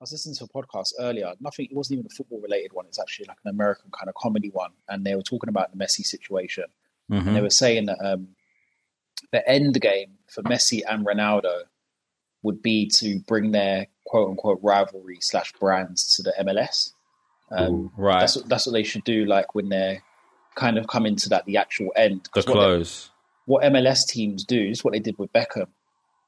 was listening to a podcast earlier. Nothing. It wasn't even a football related one. It's actually like an American kind of comedy one, and they were talking about the Messi situation. Mhm. And they were saying that um, the end game for Messi and Ronaldo would be to bring their quote unquote rivalry slash brands to the MLS. Um, Right. That's what, that's what they should do. Like when they're kind of coming to that the actual end. the 'Cause what they- close. what MLS teams do is what they did with Beckham.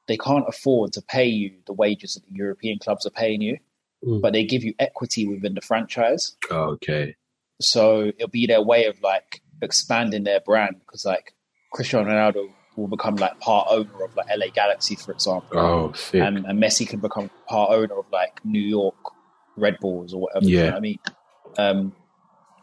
They can't afford to pay you the wages that the European clubs are paying you, Mm. but they give you equity within the franchise. Okay. So it'll be their way of like expanding their brand because like Cristiano Ronaldo will become like part owner of like LA Galaxy, for example, Oh, sick. and, and Messi can become part owner of like New York Red Bulls or whatever. You Yeah. know what I mean, um,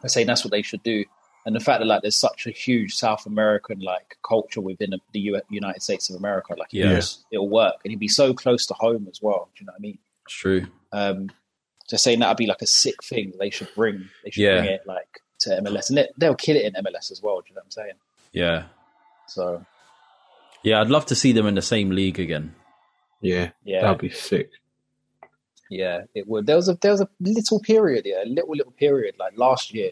I say that's what they should do. And the fact that like there's such a huge South American like culture within the, the U- United States of America, like Yeah. it'll, it'll work, and it'll be so close to home as well. Do you know what I mean? It's true. Um, just saying that'd be like a sick thing they should bring. They should Yeah. bring it like to MLS, and they, they'll kill it in MLS as well. Do you know what I'm saying? Yeah. So Yeah, I'd love to see them in the same league again. yeah, yeah, that'd be sick. yeah, it would. There was a there was a little period, yeah, a little little period like last year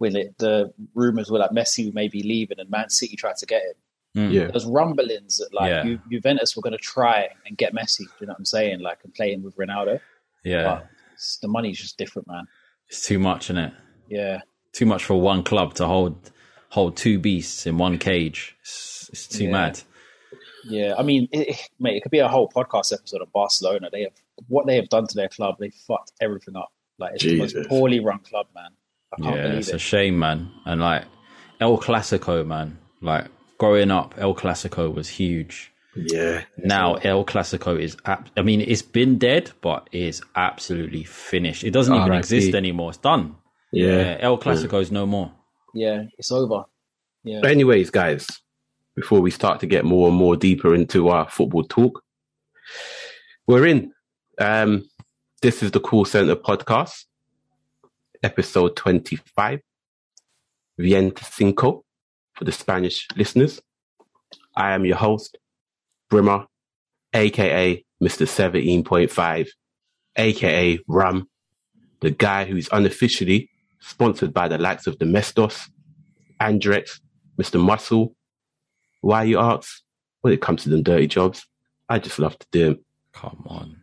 when it, the rumors were like Messi may be leaving and Man City tried to get him. Mm. Yeah. There was rumblings that like Yeah. Ju- Juventus were going to try and get Messi. Do you know what I'm saying? Like and playing with Ronaldo. Yeah. But the money's just different, man. It's too much, isn't it? Yeah, Too much for one club to hold hold two beasts in one cage. It's, it's too Yeah. mad. yeah. I mean, it, it- mate, it could be a whole podcast episode of Barcelona. They have what they have done to their club. They fucked everything up. Like it's the most poorly run club, man. I can't Yeah, believe it's it. a shame, man. And like El Clasico, man. Like growing up, El Clasico was huge. Yeah. Now El Clasico is, ab- I mean, it's been dead, but it's absolutely finished. It doesn't even RIP. exist anymore. It's done. Yeah. El Clasico is no more. yeah, it's over. Yeah, But anyways, guys, before we start to get more and more deeper into our football talk, we're in. Um, this is the Call Centre podcast, episode 25, Viente Cinco, for the Spanish listeners. I am your host, Brimmer, aka Mr. 17.5, aka Rum, the guy who's unofficially sponsored by the likes of Domestos, Andrex, Mr. Muscle. Why you ask? When it comes to them dirty jobs, I just love to do them. Come on.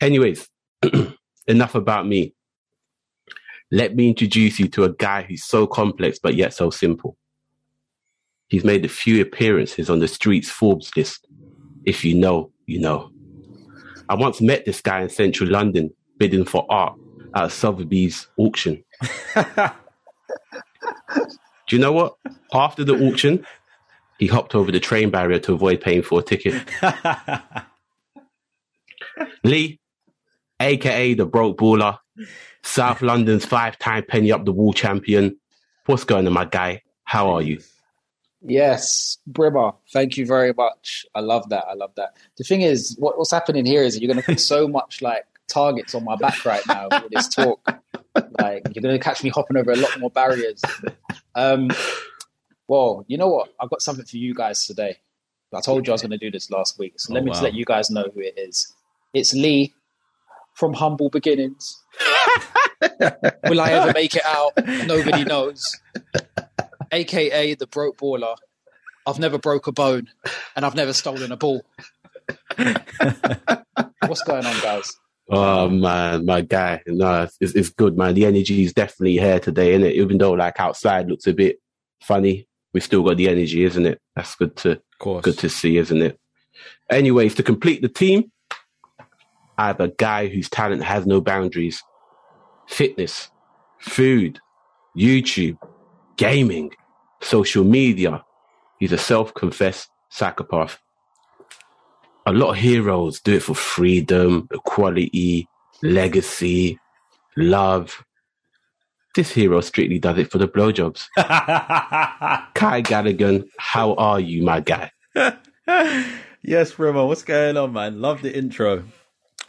Anyways, enough about me. Let me introduce you to a guy who's so complex but yet so simple. He's made a few appearances on the streets Forbes list. If you know, you know. I once met this guy in central London bidding for art at a Sotheby's auction. Do you know what? After the auction, he hopped over the train barrier to avoid paying for a ticket. Lee, aka the broke baller, South London's five-time penny up the wall champion. What's going on, my guy? How are you? Yes, Brimmer, thank you very much. I love that. I love that. The thing is, what, what's happening here is you're going to put so much like targets on my back right now with this talk. Like you're going to catch me hopping over a lot more barriers. Um, well, you know what? I've got something for you guys today. I told you I was going to do this last week, so let Oh, me just let you guys know who it is. It's Lee from Humble Beginnings. Will I ever make it out? Nobody knows. AKA the broke baller. I've never broke a bone and I've never stolen a ball. What's going on, guys? Oh man, my guy. No, it's, it's good, man. The energy is definitely here today, isn't it? Even though like outside looks a bit funny, we've still got the energy, isn't it? That's good to Of course. good to see, isn't it? Anyways, to complete the team, I have a guy whose talent has no boundaries. Fitness, food, YouTube, gaming, social media. He's a self-confessed psychopath. A lot of heroes do it for freedom, equality, legacy, love. This hero strictly does it for the blowjobs. Kaai Gallagher, how are you, my guy? yes, Rimo, what's going on, man? Love the intro.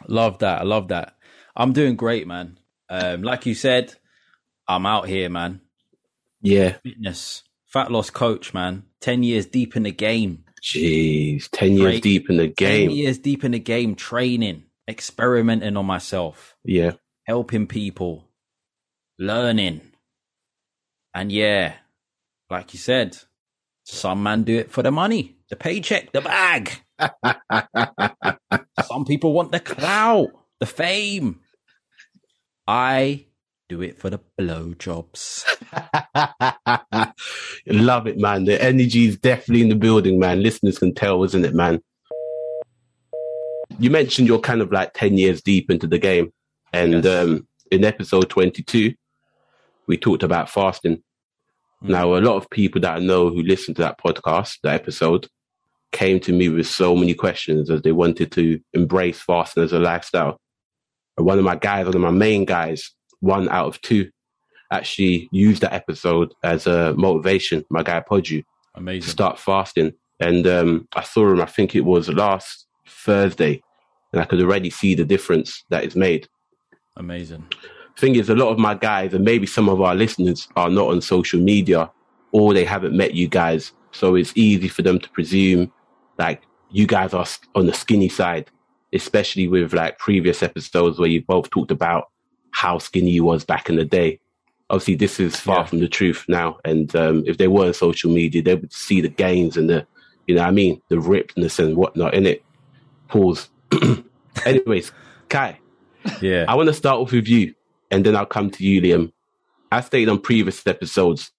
Love that. I love that. I'm doing great, man. Um, like you said, I'm out here, man. Yeah, Fitness, fat loss coach, man. Ten years deep in the game. jeez, 10 years Great. deep in the game. Ten years deep in the game, training, experimenting on myself, Yeah. helping people, learning. And yeah, like you said, some man do it for the money, the paycheck, the bag. Some people want the clout, the fame. I do it for the blowjobs. Love it, man. The energy is definitely in the building, man. Listeners can tell, isn't it, man? You mentioned you're kind of like 10 years deep into the game. And Yes. um, in episode 22, we talked about fasting. Mm. Now, a lot of people that I know who listen to that podcast, that episode, came to me with so many questions as they wanted to embrace fasting as a lifestyle. And one of my guys, one of my main guys, one out of two, actually used that episode as a motivation. My guy Podju to Amazing. start fasting, and um, I saw him. I think it was last Thursday, and I could already see the difference that is made. Amazing. Thing is, a lot of my guys, and maybe some of our listeners, are not on social media, or they haven't met you guys, so it's easy for them to presume like you guys are on the skinny side, especially with like previous episodes where you both talked about how skinny you was back in the day. Obviously, this is far Yeah. from the truth now. And um, if they were on social media, they would see the gains and the, you know, what I mean, the rippedness and whatnot in it. Pause. Anyways, Kaai, Yeah. I want to start off with you, and then I'll come to you, Liam. I stated on previous episodes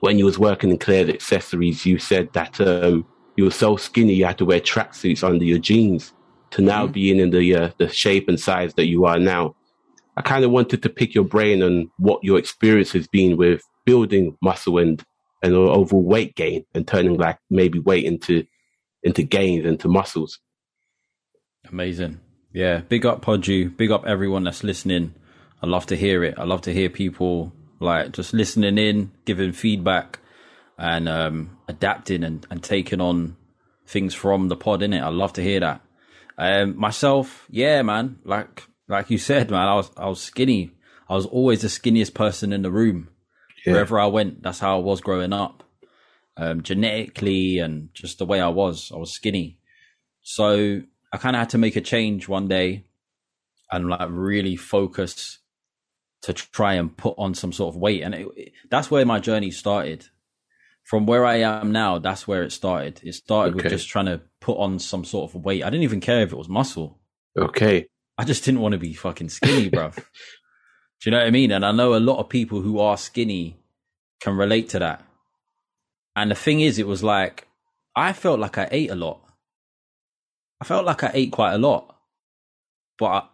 when you was working in Claire's accessories, you said that um, you were so skinny you had to wear tracksuits under your jeans. To now Mhm. being in the uh, the shape and size that you are now, I kind of wanted to pick your brain on what your experience has been with building muscle and and overall weight gain and turning like maybe weight into into gains into muscles. Amazing. Yeah. Big up Podju. Big up everyone that's listening. I love to hear it. I love to hear people like just listening in, giving feedback and um adapting and, and taking on things from the pod in it. I love to hear that. Um myself, yeah, man. Like like you said, man, I was I was skinny. I was always the skinniest person in the room. Yeah. Wherever I went, that's how I was growing up. Um, genetically and just the way I was, I was skinny. So I kind of had to make a change one day and like really focus to try and put on some sort of weight. And it, it- that's where my journey started. From where I am now, that's where it started. It started with just trying to put on some sort of weight. I didn't even care if it was muscle. Okay. I just didn't want to be fucking skinny, bruv. Do you know what I mean? And I know a lot of people who are skinny can relate to that. And the thing is, it was like, I felt like I ate a lot. I felt like I ate quite a lot. But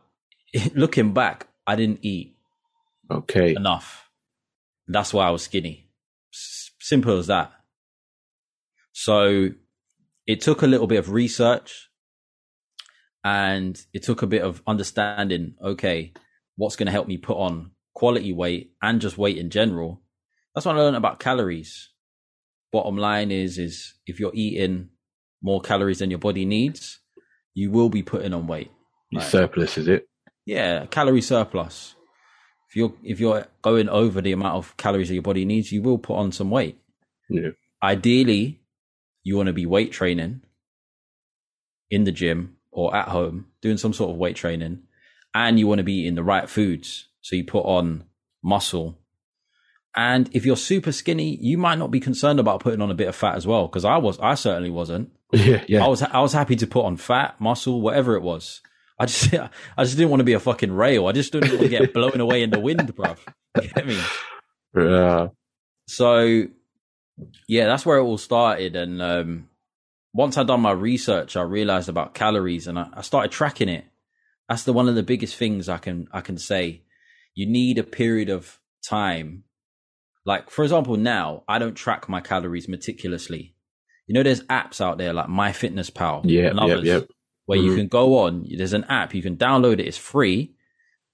I, looking back, I didn't eat Okay. enough. That's why I was skinny. Simple as that. So it took a little bit of research and it took a bit of understanding okay, what's going to help me put on quality weight and just weight in general. That's what I learned about calories. Bottom line is, is if you're eating more calories than your body needs, you will be putting on weight. Right. surplus, is it? Yeah, calorie surplus. If you're if you're going over the amount of calories that your body needs, you will put on some weight. Yeah. Ideally, you want to be weight training in the gym or at home, doing some sort of weight training, and you want to be eating the right foods. So you put on muscle. And if you're super skinny, you might not be concerned about putting on a bit of fat as well. Because I was, I certainly wasn't. Yeah. Yeah. I was I was happy to put on fat, muscle, whatever it was. I just I just didn't want to be a fucking rail. I just didn't want to get blown away in the wind, bruv. You get me? Uh, So yeah, that's where it all started. And um, once I done my research, I realized about calories, and I, I started tracking it. That's the one of the biggest things I can I can say. You need a period of time. Like for example, now I don't track my calories meticulously. You know, there's apps out there like MyFitnessPal yeah. and others Yeah. where you Mhm. can go on. There's an app you can download it. It's free,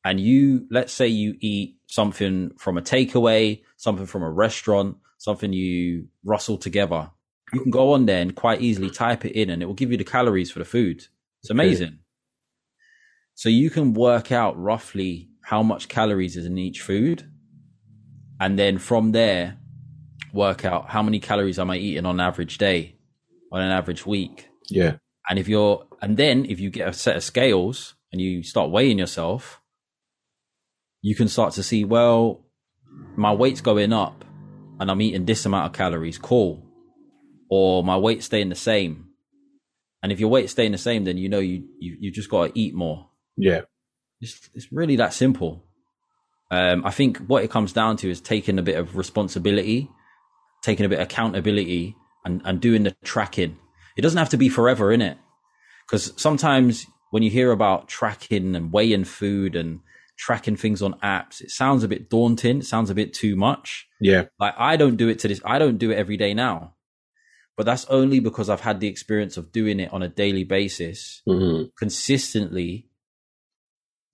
and you let's say you eat something from a takeaway, something from a restaurant, something you rustle together. You can go on there and quite easily type it in, and it will give you the calories for the food. It's Okay. amazing. So you can work out roughly how much calories is in each food, and then from there, work out how many calories am I eating on an average day, on an average week. Yeah. And if you're, and then if you get a set of scales, and you start weighing yourself, you can start to see, well, my weight's going up and I'm eating this amount of calories, cool. Or my weight's staying the same. And if your weight's staying the same, then you know you you, you just got to eat more. Yeah. It's, it's really that simple. Um, I think what it comes down to is taking a bit of responsibility, taking a bit of accountability, and, and doing the tracking. It doesn't have to be forever, in it, because sometimes when you hear about tracking and weighing food and tracking things on apps, it sounds a bit daunting. It sounds a bit too much. Yeah. Like I don't do it to this. I don't do it every day now, but that's only because I've had the experience of doing it on a daily basis, hmm consistently.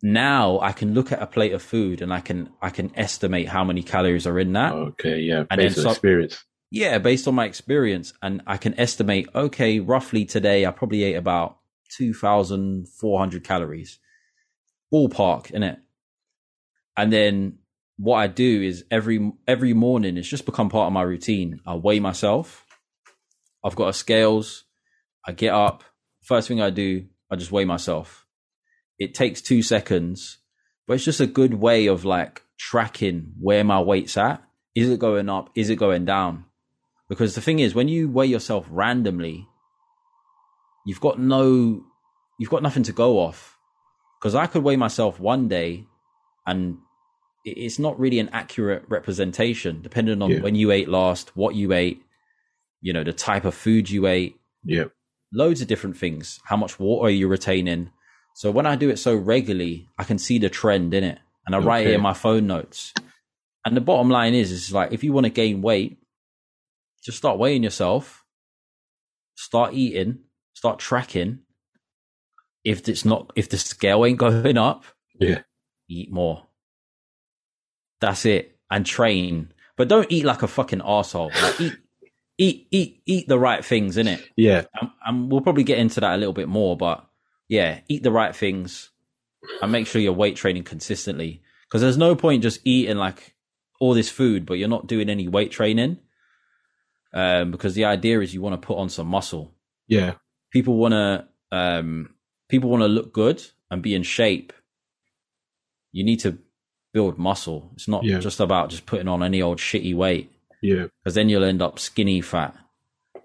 Now I can look at a plate of food and I can I can estimate how many calories are in that. Okay. Yeah. And Based then on so- experience. Yeah, based on my experience, and I can estimate. Okay, roughly today I probably ate about two thousand four hundred calories, ballpark in it. And then what I do is every every morning it's just become part of my routine. I weigh myself. I've got a scales. I get up. First thing I do, I just weigh myself. It takes two seconds, but it's just a good way of like tracking where my weight's at. Is it going up? Is it going down? Because the thing is, when you weigh yourself randomly, you've got no, you've got nothing to go off. Because I could weigh myself one day, and it's not really an accurate representation, depending on Yeah. when you ate last, what you ate, you know, the type of food you ate, Yeah. loads of different things. How much water are you retaining? So when I do it so regularly, I can see the trend in it, and I write it in my phone notes. And the bottom line is, is like if you want to gain weight, just start weighing yourself, start eating, start tracking. If it's not, if the scale ain't going up, Yeah. Eat more. That's it, and train, but don't eat like a fucking asshole. Like eat, eat, eat, eat the right things in it Yeah. and, and we'll probably get into that a little bit more. But yeah, eat the right things and make sure you're weight training consistently. Because there's no point just eating like all this food, but you're not doing any weight training. Um, because the idea is you want to put on some muscle. Yeah. People want to, um, people want to look good and be in shape. You need to build muscle. It's not Yeah. just about just putting on any old shitty weight Yeah. because then you'll end up skinny fat.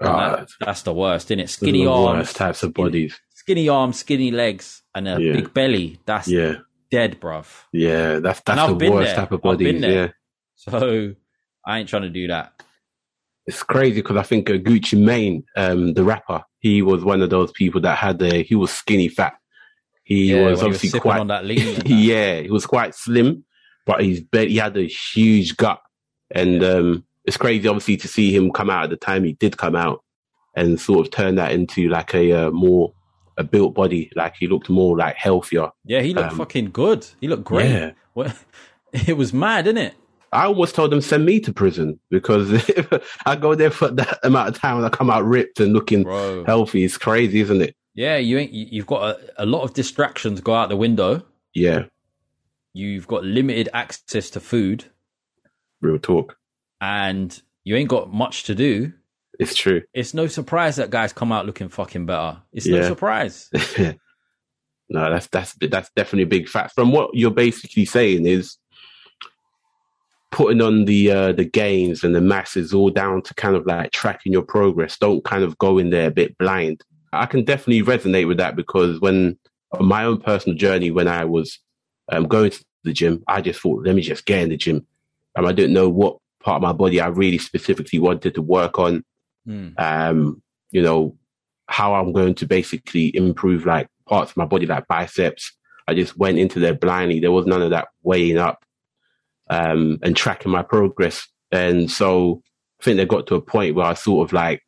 Ah, that- that's the worst, isn't it? skinny Skinny the arms, types of bodies. skinny arms, skinny legs, and a Yeah. big belly. That's Yeah. dead, bruv. Yeah. That's that's the worst there. type of bodies. there. Yeah. So I ain't trying to do that. It's crazy because I think uh, Gucci Mane, um, the rapper, he was one of those people that had a, he was skinny fat. He Yeah, was obviously sipping quite, on that lean. yeah, he was quite slim, but he's he had a huge gut. And, um, it's crazy obviously to see him come out at the time he did come out and sort of turn that into like a, uh, more, a built body. Like he looked more like healthier. Yeah, he looked Um, fucking good. He looked great. Yeah. Well, it was mad, didn't it? I almost told them send me to prison because if I go there for that amount of time and I come out ripped and looking Bro. healthy. It's crazy, isn't it? Yeah, you ain't. you- You've got a, a lot of distractions go out the window. Yeah, You've got limited access to food, real talk. and you ain't got much to do. It's true. It's no surprise that guys come out looking fucking better. It's no surprise. no, that's that's that's definitely a big fact. From what you're basically saying is putting on the uh, the gains and the masses all down to kind of like tracking your progress. Don't kind of go in there a bit blind. I can definitely resonate with that because when on my own personal journey, when I was um, going to the gym, I just thought, let me just get in the gym. Um, I didn't know what part of my body I really specifically wanted to work on. Hmm. um, you know, how I'm going to basically improve like parts of my body, like biceps. I just went into there blindly. There was none of that weighing up um, and tracking my progress. And so I think they got to a point where I sort of like,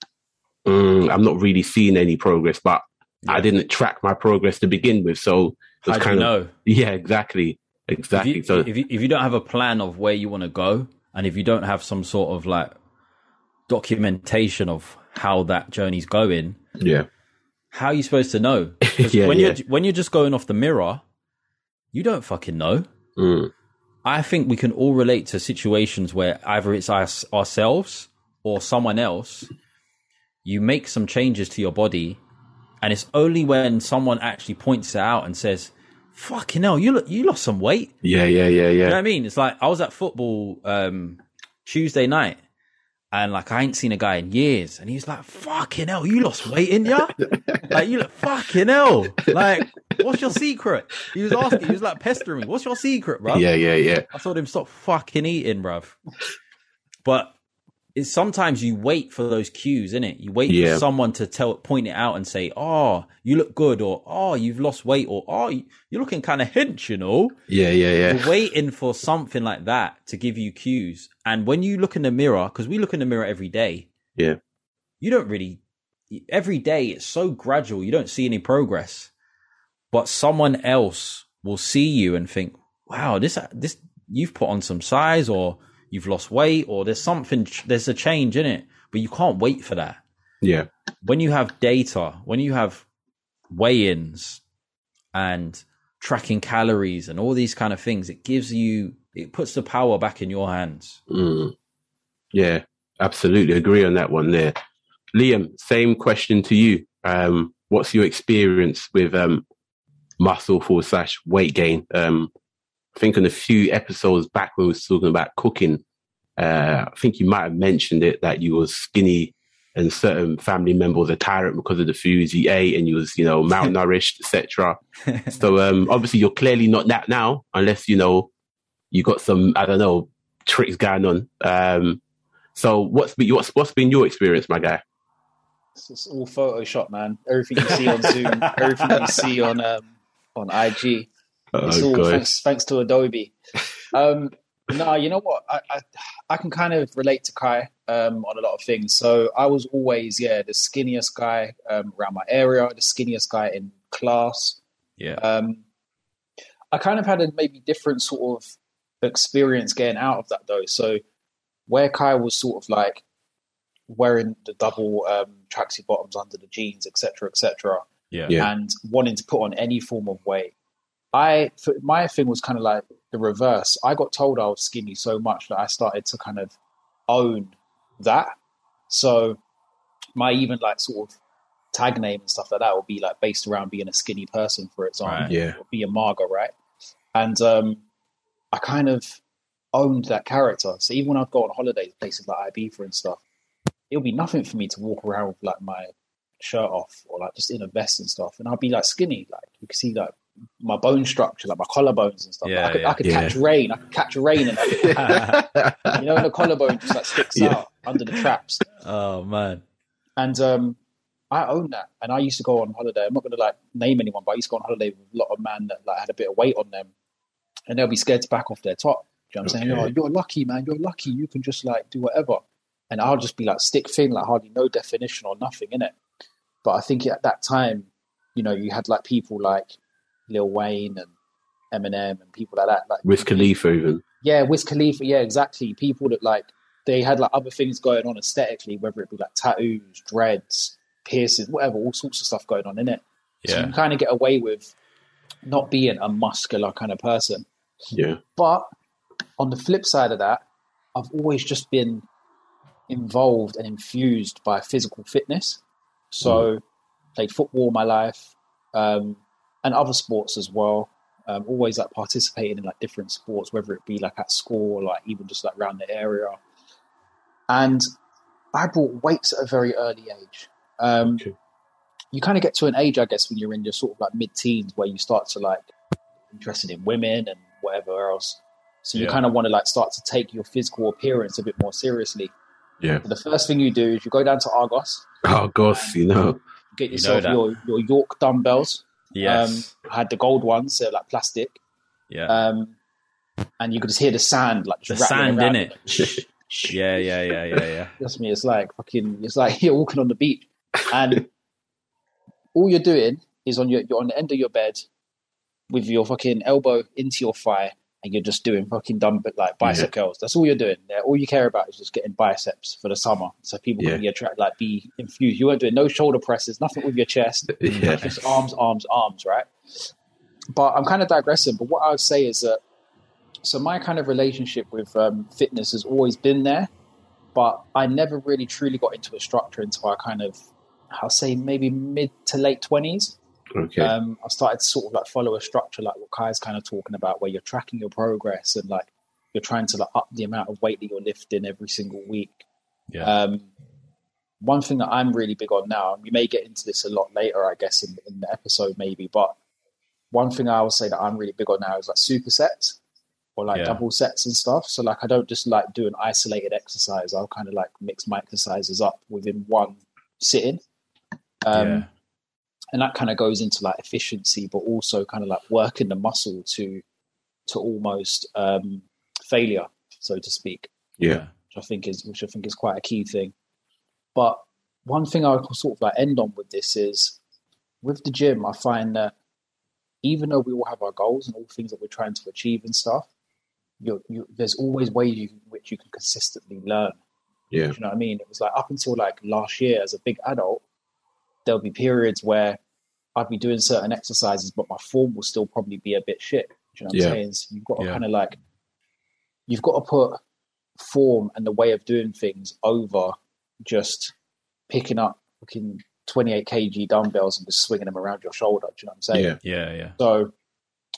mm, I'm not really seeing any progress, but I didn't track my progress to begin with. So it was How kind of, know? yeah, exactly. Exactly. If you, so if you if you don't have a plan of where you want to go, and if you don't have some sort of like documentation of how that journey's going, yeah, how are you supposed to know? Yeah, when yeah. you're when you're just going off the mirror, you don't fucking know. mm, I think we can all relate to situations where either it's us ourselves or someone else. You make some changes to your body, and it's only when someone actually points it out and says, fucking hell, you look, you lost some weight. Yeah, yeah, yeah, yeah. You know I mean? It's like I was at football um, Tuesday night, and like I ain't seen a guy in years, and he's like, "Fucking hell, you lost weight, in ya? like you look fucking hell. Like, what's your secret?" He was asking, he was like pestering me, "What's your secret, bro?" Yeah, yeah, yeah. I told him stop fucking eating, bruv. But it's sometimes you wait for those cues, innit? You wait Yeah. for someone to tell, point it out and say, "Oh, you look good," or "Oh, you've lost weight," or "Oh, you're looking kind of hench," you know. Yeah, yeah, yeah. You're waiting for something like that to give you cues. And when you look in the mirror, because we look in the mirror every day, Yeah. you don't really. Every day it's so gradual, you don't see any progress. But someone else will see you and think, "Wow, this this you've put on some size, or you've lost weight, or there's something. There's a change in it." But you can't wait for that Yeah. when you have data, when you have weigh-ins and tracking calories and all these kind of things, it gives you it puts the power back in your hands. Mm. Yeah, absolutely agree on that one there. Liam, same question to you. Um, what's your experience with um, muscle forward slash weight gain? Um, I think in a few episodes back when we was talking about cooking, uh, I think you might have mentioned it that you was skinny and certain family members are tired because of the foods you ate and you was, you know, malnourished, etc. So um, obviously you're clearly not that now, unless you know you got some I don't know tricks going on. Um, so what's been what's what's been your experience, my guy? It's, it's all Photoshop, man. Everything you see on Zoom, everything you see on um, on IG, it's Oh, all thanks, thanks to Adobe. Um, no, you know what? I, I I can kind of relate to Kaai um, on a lot of things. So I was always yeah the skinniest guy um, around my area, the skinniest guy in class. Yeah. Um, I kind of had a maybe different sort of experience getting out of that though. So where Kaai was sort of like wearing the double um, tracksuit bottoms under the jeans, etc., etc., Yeah. Yeah. and wanting to put on any form of weight, I my thing was kind of like the reverse. I got told I was skinny so much that I started to kind of own that. So my even like sort of tag name and stuff like that will be like based around being a skinny person, for example Right. Yeah, be a Marga, right? And um, I kind of owned that character. So even when I'd go on holidays, places like Ibiza and stuff, it'll be nothing for me to walk around with like my shirt off or like just in a vest and stuff, and I'll be like skinny, like you can see like my bone structure, like my collarbones and stuff. Yeah, I could, yeah. I could Yeah. catch rain. I could catch rain, and you know, when the collarbone just like sticks out under the traps. oh man. And um, I own that. And I used to go on holiday. I'm not going to like name anyone, but I used to go on holiday with a lot of men that like had a bit of weight on them, and they'll be scared to back off their top. Do you know what I'm saying? Oh, you're lucky, man. You're lucky. You can just like do whatever. And I'll just be like stick thin, like hardly no definition or nothing in it. But I think at that time, you know, you had like people like Lil Wayne and Eminem and people like that. Like Wiz Khalifa even. yeah, Wiz Khalifa, yeah, exactly. People that like they had like other things going on aesthetically, whether it be like tattoos, dreads, piercings, whatever, all sorts of stuff going on in it. So you Yeah. can kind of get away with not being a muscular kind of person. Yeah, But on the flip side of that, I've always just been involved and infused by physical fitness. So played football all my life, um, and other sports as well. Um, always like participating in like different sports, whether it be like at school or like even just like around the area. And I brought weights at a very early age. Um, Okay. You kind of get to an age, I guess, when you're in your sort of like mid-teens, where you start to like interested in women and whatever else. So you Yeah. kind of want to like start to take your physical appearance a bit more seriously. yeah. So the first thing you do is you go down to Argos, gosh, you know. get You yourself know your, your York dumbbells. Yes. Um, I had the gold ones, they're like plastic. yeah. Um, and you could just hear the sand like the sand in it. yeah. Yeah. Yeah. Yeah. Yeah. Trust me, it's like fucking. It's like you're walking on the beach, and all you're doing is on your you're on the end of your bed with your fucking elbow into your thigh, and you're just doing fucking dumb but like bicep curls. That's all you're doing. Yeah, all you care about is just getting biceps for the summer, so people Yeah. can be attracted, like be infused. You weren't doing no shoulder presses, nothing with your chest, Yeah, just arms, arms, arms, right? But I'm kind of digressing. But what I would say is that so my kind of relationship with um, fitness has always been there, but I never really truly got into a structure until I kind of I'll say maybe mid to late twenties. Okay. Um, I started to sort of like follow a structure like what Kaai's kind of talking about, where you're tracking your progress and like you're trying to like up the amount of weight that you're lifting every single week. Yeah. Um, one thing that I'm really big on now, and we may get into this a lot later, I guess, in, in the episode maybe, but one thing I will say that I'm really big on now is like supersets or like Yeah. double sets and stuff. So like I don't just like do an isolated exercise. I'll kind of like mix my exercises up within one sitting. Um, yeah. And that kind of goes into like efficiency, but also kind of like working the muscle to to almost um, failure, so to speak, yeah. which I think is which I think is quite a key thing. But one thing I sort of like end on with this is with the gym, I find that even though we all have our goals and all things that we're trying to achieve and stuff, you you there's always ways you, which you can consistently learn. Yeah. You know what I mean? It was like up until like last year as a big adult, there'll be periods where I'd be doing certain exercises, but my form will still probably be a bit shit. Do you know what Yeah. I'm saying? So you've got to Yeah. kind of like, you've got to put form and the way of doing things over just picking up fucking 28 kg dumbbells and just swinging them around your shoulder. Do you know what I'm saying? Yeah. Yeah. Yeah. So,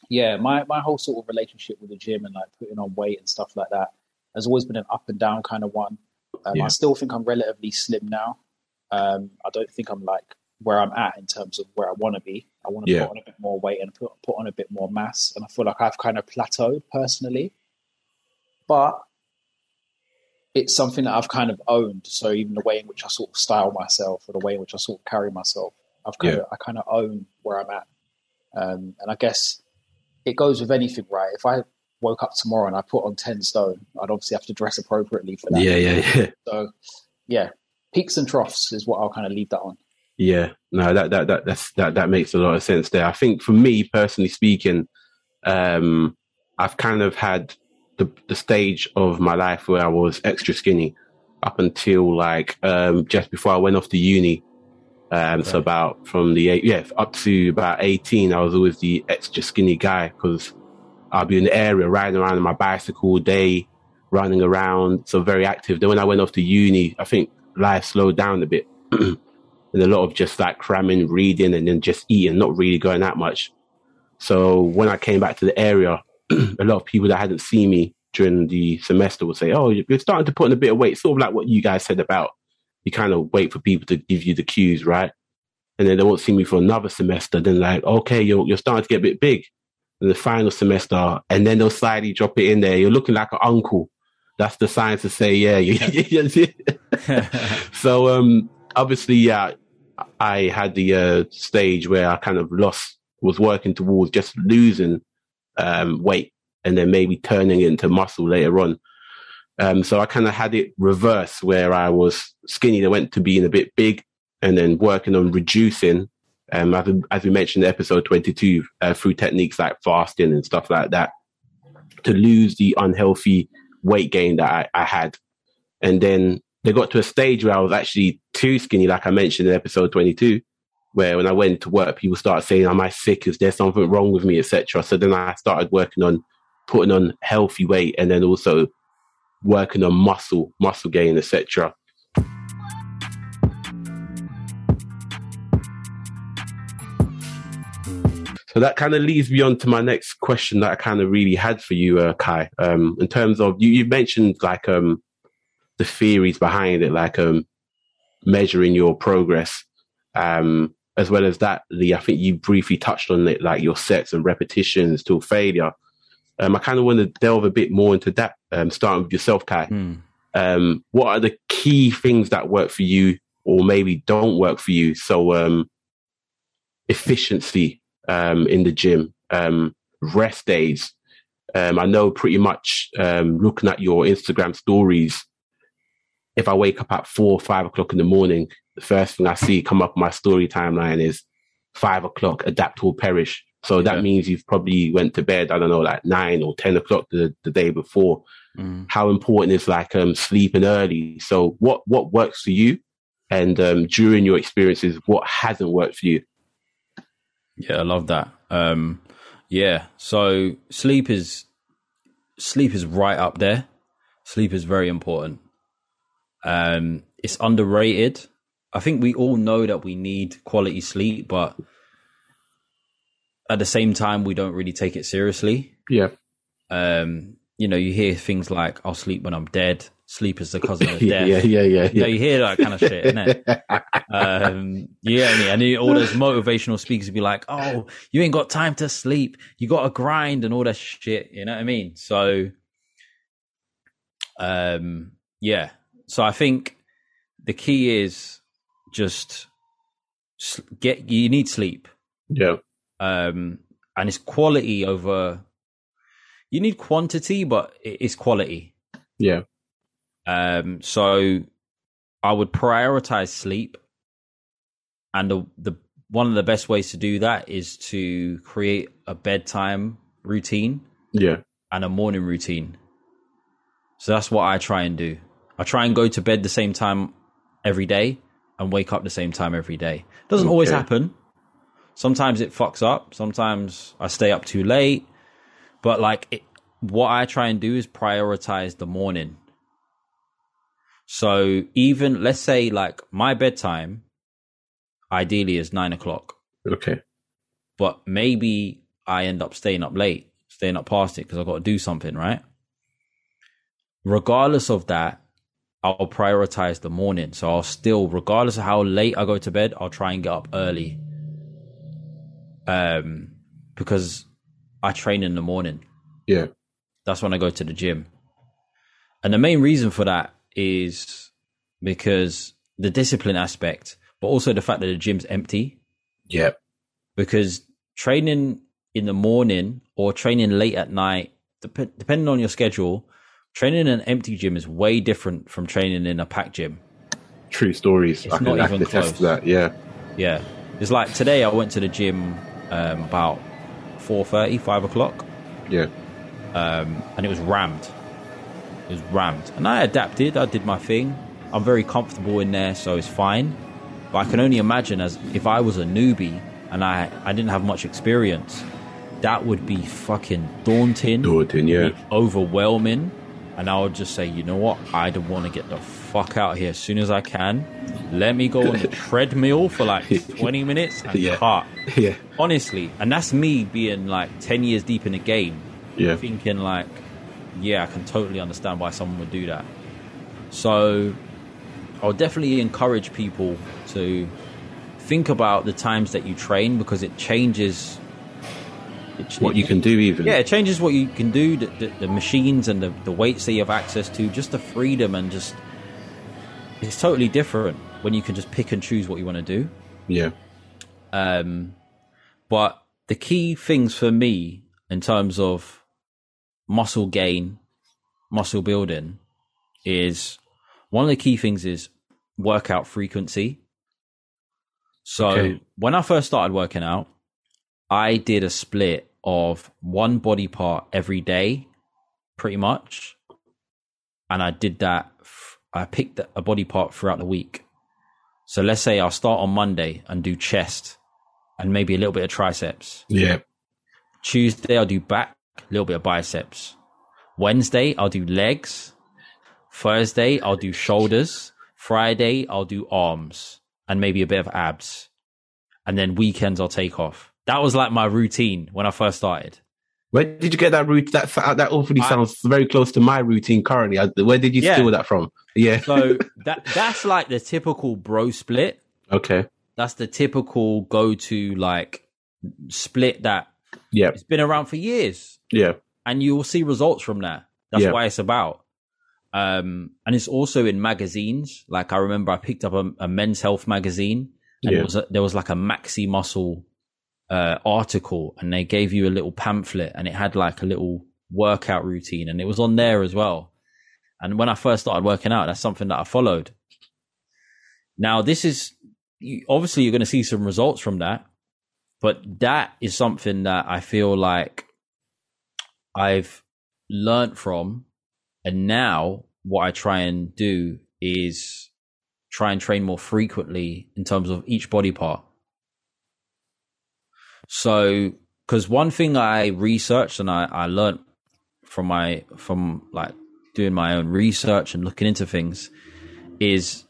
yeah, my, my whole sort of relationship with the gym and like putting on weight and stuff like that has always been an up and down kind of one. Um, Yeah. I still think I'm relatively slim now. Um, I don't think I'm like where I'm at in terms of where I want to be. I want to Yeah. put on a bit more weight and put, put on a bit more mass. And I feel like I've kind of plateaued personally. But it's something that I've kind of owned. So even the way in which I sort of style myself or the way in which I sort of carry myself, I've kind Yeah. of I kind of own where I'm at. Um, and I guess it goes with anything, right? If I woke up tomorrow and I put on ten stone, I'd obviously have to dress appropriately for that. Yeah. Yeah. Yeah. So yeah, peaks and troughs is what I'll kind of leave that on. Yeah, no, that that that that's, that that makes a lot of sense there. I think for me personally speaking, um, I've kind of had the the stage of my life where I was extra skinny up until like um, just before I went off to uni. Um, So about from the eight, yeah up to about eighteen, I was always the extra skinny guy because I'd be in the area riding around on my bicycle all day, running around, so very active. Then when I went off to uni, I think life slowed down a bit. and a lot of just like cramming, reading, and then just eating, not really going that much. So when I came back to the area, a lot of people that hadn't seen me during the semester would say, "Oh, you're starting to put on a bit of weight." Sort of like what you guys said about you kind of wait for people to give you the cues, right? And then they won't see me for another semester. Then like, okay, you're you're starting to get a bit big. In the final semester, and then they'll slightly drop it in there. You're looking like an uncle. That's the sign to say, yeah, so um obviously yeah i had the uh stage where i kind of lost was working towards just losing um weight and then maybe turning it into muscle later on. Um so i kind of had it reverse where i was skinny that went to being a bit big and then working on reducing um as, as we mentioned in episode 22 uh, through techniques like fasting and stuff like that to lose the unhealthy weight gain that I, I had. And then they got to a stage where I was actually too skinny, like I mentioned in episode 22, where when I went to work, people started saying, Am I sick? Is there something wrong with me, etc. So then I started working on putting on healthy weight and then also working on muscle, muscle gain, etc. So that kind of leads me on to my next question that I kind of really had for you, uh, Kaai. Um, in terms of you, you mentioned like um, the theories behind it, like um, measuring your progress, um, as well as that. Lee, I think you briefly touched on it, like your sets and repetitions till failure. Um, I kind of want to delve a bit more into that, um, starting with yourself, Kaai. Hmm. Um, what are the key things that work for you, or maybe don't work for you? So, um, efficiency um, in the gym, um, rest days. Um, I know pretty much um, looking at your Instagram stories if I wake up at four or five o'clock in the morning, the first thing I see come up my story timeline is five o'clock, adapt or perish. So that Yeah. means you've probably went to bed, I don't know, like nine or 10 o'clock the, the day before. Mm. How important is like um, sleeping early? So what, what works for you? And um, during your experiences, what hasn't worked for you? Yeah, I love that. Um, yeah, so sleep is sleep is right up there. Sleep is very important. Um, it's underrated. I think we all know that we need quality sleep, but at the same time, we don't really take it seriously. Yeah. Um, you know, you hear things like "I'll sleep when I'm dead." Sleep is the cousin of death. yeah, yeah, yeah, You, know, you hear that kind of shit, innit? um, you get me? And all those motivational speakers be like, "Oh, you ain't got time to sleep. You got to grind and all that shit." You know what I mean? So, um, yeah. So I think the key is just get. You need sleep, yeah, um, and it's quality over. You need quantity, but it's quality. yeah, Um, so I would prioritize sleep, and the the one of the best ways to do that is to create a bedtime routine yeah, and a morning routine. So that's what I try and do. I try and go to bed the same time every day and wake up the same time every day. Doesn't always happen. Sometimes it fucks up. Sometimes I stay up too late. But like it, what I try and do is prioritize the morning. So even let's say like my bedtime ideally is nine o'clock okay, but maybe I end up staying up late, staying up past it because I've got to do something, right? Regardless of that, I'll prioritize the morning. So I'll still, regardless of how late I go to bed, I'll try and get up early. Um, because I train in the morning. yeah, That's when I go to the gym. And the main reason for that is because the discipline aspect, but also the fact that the gym's empty yeah, because training in the morning or training late at night, dep- depending on your schedule, training in an empty gym is way different from training in a packed gym. true stories. It's I can, not I can even attest close. to that. Yeah, Yeah, it's like today I went to the gym um, about 4.30, 5 o'clock, yeah, um, and it was rammed. It was rammed, and I adapted. I did my thing. I'm very comfortable in there, so it's fine. But I can only imagine as if I was a newbie and I I didn't have much experience, that would be fucking daunting. Daunting, yeah. overwhelming. And I would just say, you know what? I don't want to get the fuck out of here as soon as I can. Let me go on the treadmill for like 20 minutes and Yeah. cut. yeah, Honestly. And that's me being like 10 years deep in the game, yeah, thinking like, yeah, I can totally understand why someone would do that. So I'll definitely encourage people to think about the times that you train because it changes what you can do even. yeah, it changes what you can do, the, the, the machines and the, the weights that you have access to, just the freedom and just it's totally different when you can just pick and choose what you want to do. yeah, Um, but the key things for me in terms of muscle gain, muscle building is one of the key things is workout frequency. So Okay. when I first started working out, I did a split of one body part every day, pretty much. And I did that, f- I picked a body part throughout the week. So let's say I'll start on Monday and do chest and maybe a little bit of triceps. yeah, Tuesday, I'll do back, a little bit of biceps. Wednesday, I'll do legs. Thursday, I'll do shoulders. Friday, I'll do arms and maybe a bit of abs. And then weekends, I'll take off. That was like my routine when I first started. Where did you get that route? That that awfully sounds very close to my routine currently. Where did you Yeah. steal that from? Yeah. So that that's like the typical bro split. okay. That's the typical go to like split that Yeah. it's been around for years. Yeah. and you will see results from that. That's Yeah. why it's about. Um, and it's also in magazines. Like I remember I picked up a, a men's health magazine and Yeah. it was a, there was like a Maximuscle uh, article and they gave you a little pamphlet and it had like a little workout routine and it was on there as well. And when I first started working out, that's something that I followed. Now this is obviously you're going to see some results from that, but that is something that I feel like I've learned from, and now what I try and do is try and train more frequently in terms of each body part. So, because one thing I researched and I, I learned from my from like doing my own research and looking into things is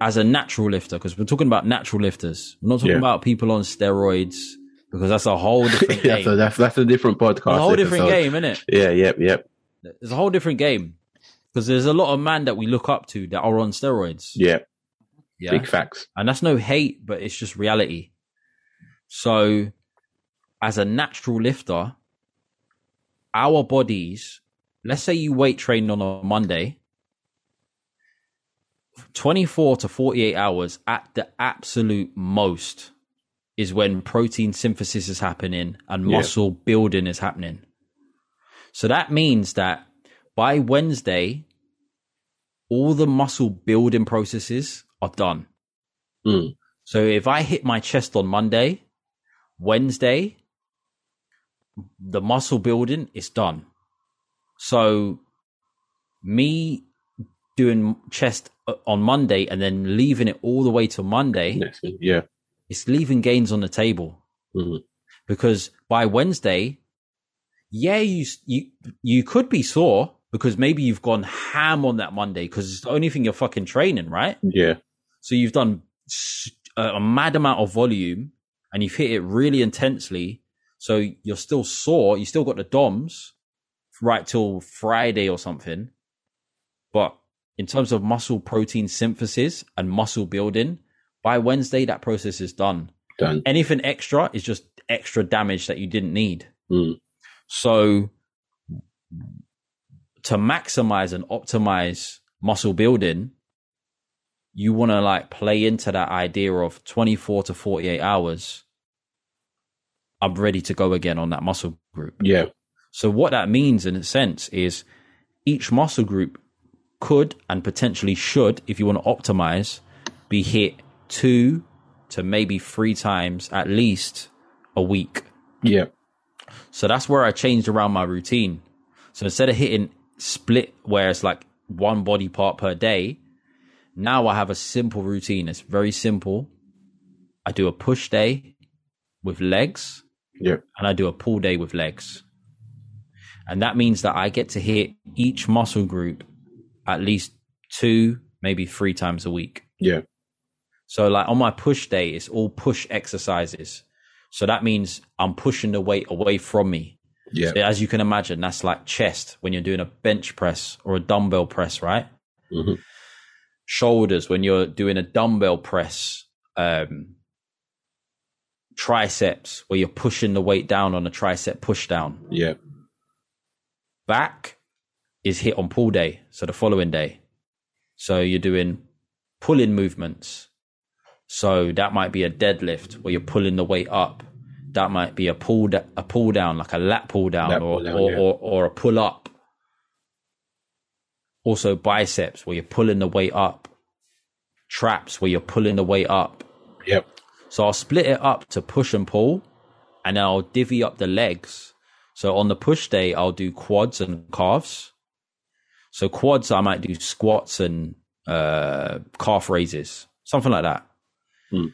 as a natural lifter, because we're talking about natural lifters. We're not talking Yeah. about people on steroids because that's a whole different yeah, game. so that's that's a different podcast. a whole different game, isn't it? Yeah, yep, yep, It's a whole different game because there's a lot of man that we look up to that are on steroids. yep. Yeah, Big facts. and that's no hate, but it's just reality. So, as a natural lifter, our bodies, let's say you weight train on a Monday, 24 to 48 hours at the absolute most is when protein synthesis is happening and Yeah. muscle building is happening. So that means that by Wednesday, all the muscle building processes are done. Mm. So if I hit my chest on Monday, Wednesday, the muscle building is done. So me doing chest uh, on Monday and then leaving it all the way to Monday, Next thing, yeah. it's leaving gains on the table Mhm. because by Wednesday, yeah, you you you could be sore because maybe you've gone ham on that Monday because it's the only thing you're fucking training, right? Yeah. So you've done a mad amount of volume and you've hit it really intensely. So you're still sore. You still got the DOMs right till Friday or something. But in terms of muscle protein synthesis and muscle building, by Wednesday, that process is done. Done. Anything extra is just extra damage that you didn't need. Mm. So to maximize and optimize muscle building, you want to like play into that idea of 24 to 48 hours. I'm ready to go again on that muscle group. Yeah. So what that means in a sense is each muscle group could and potentially should, if you want to optimize, be hit two to maybe three times at least a week. Yeah. So that's where I changed around my routine. So instead of hitting split where it's like one body part per day, now I have a simple routine. It's very simple. I do a push day with legs Yeah. and I do a pull day with legs. And that means that I get to hit each muscle group at least two, maybe three times a week. Yeah. So like on my push day, it's all push exercises. So that means I'm pushing the weight away from me. Yeah. So as you can imagine, that's like chest when you're doing a bench press or a dumbbell press, right? Mhm. Shoulders when you're doing a dumbbell press. Um, triceps where you're pushing the weight down on a tricep push down. Yeah. Back is hit on pull day, so the following day. So you're doing pulling movements. So that might be a deadlift where you're pulling the weight up. That might be a pull da- a pull down, like a lat pull down, Lat or, pull down, or, yeah. or or a pull up. Also biceps where you're pulling the weight up. Traps where you're pulling the weight up. Yep. So I'll split it up to push and pull, and then I'll divvy up the legs. So on the push day, I'll do quads and calves. So quads, I might do squats and uh, calf raises, something like that. Hmm.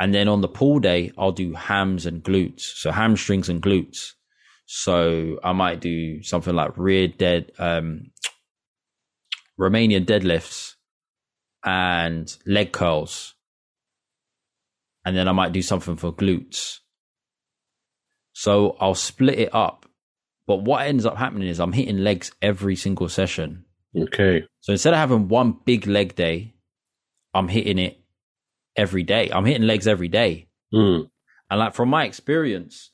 And then on the pull day, I'll do hams and glutes. So hamstrings and glutes. So I might do something like rear dead, um, Romanian deadlifts and leg curls and then I might do something for glutes. So I'll split it up. But what ends up happening is I'm hitting legs every single session. Okay. So instead of having one big leg day, I'm hitting it every day. I'm hitting legs every day. Mm. And like from my experience,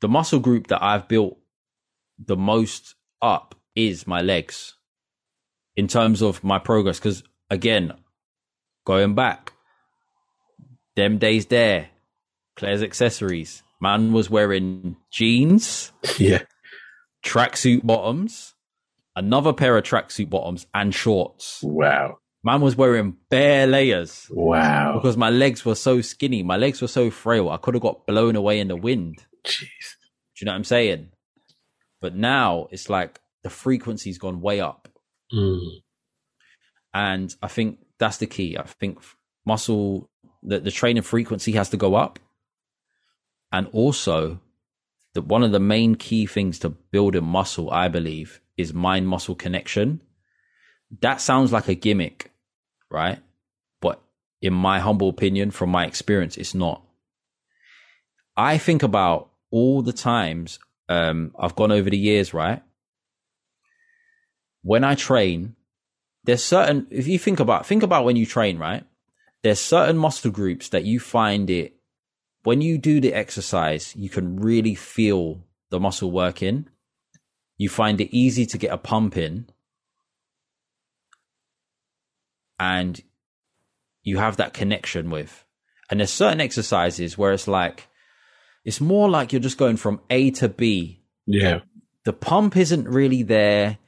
the muscle group that I've built the most up is my legs in terms of my progress. Because again, going back, them days there, Claire's accessories, man was wearing jeans, Yeah. tracksuit bottoms, another pair of tracksuit bottoms, and shorts. Wow. Man was wearing bare layers Wow. because my legs were so skinny. My legs were so frail. I could have got blown away in the wind. Jeez. Do you know what I'm saying? But now it's like the frequency's gone way up. Mm. And I think that's the key. I think muscle, the, the training frequency has to go up. And also, that one of the main key things to building muscle, I believe, is mind muscle connection. That sounds like a gimmick, right? But in my humble opinion, from my experience, it's not. I think about all the times um, I've gone over the years, right? When I train, there's certain, if you think about, think about when you train, right? There's certain muscle groups that you find it, when you do the exercise, you can really feel the muscle working. You find it easy to get a pump in. And you have that connection with. And there's certain exercises where it's like, it's more like you're just going from A to B. Yeah. The pump isn't really there.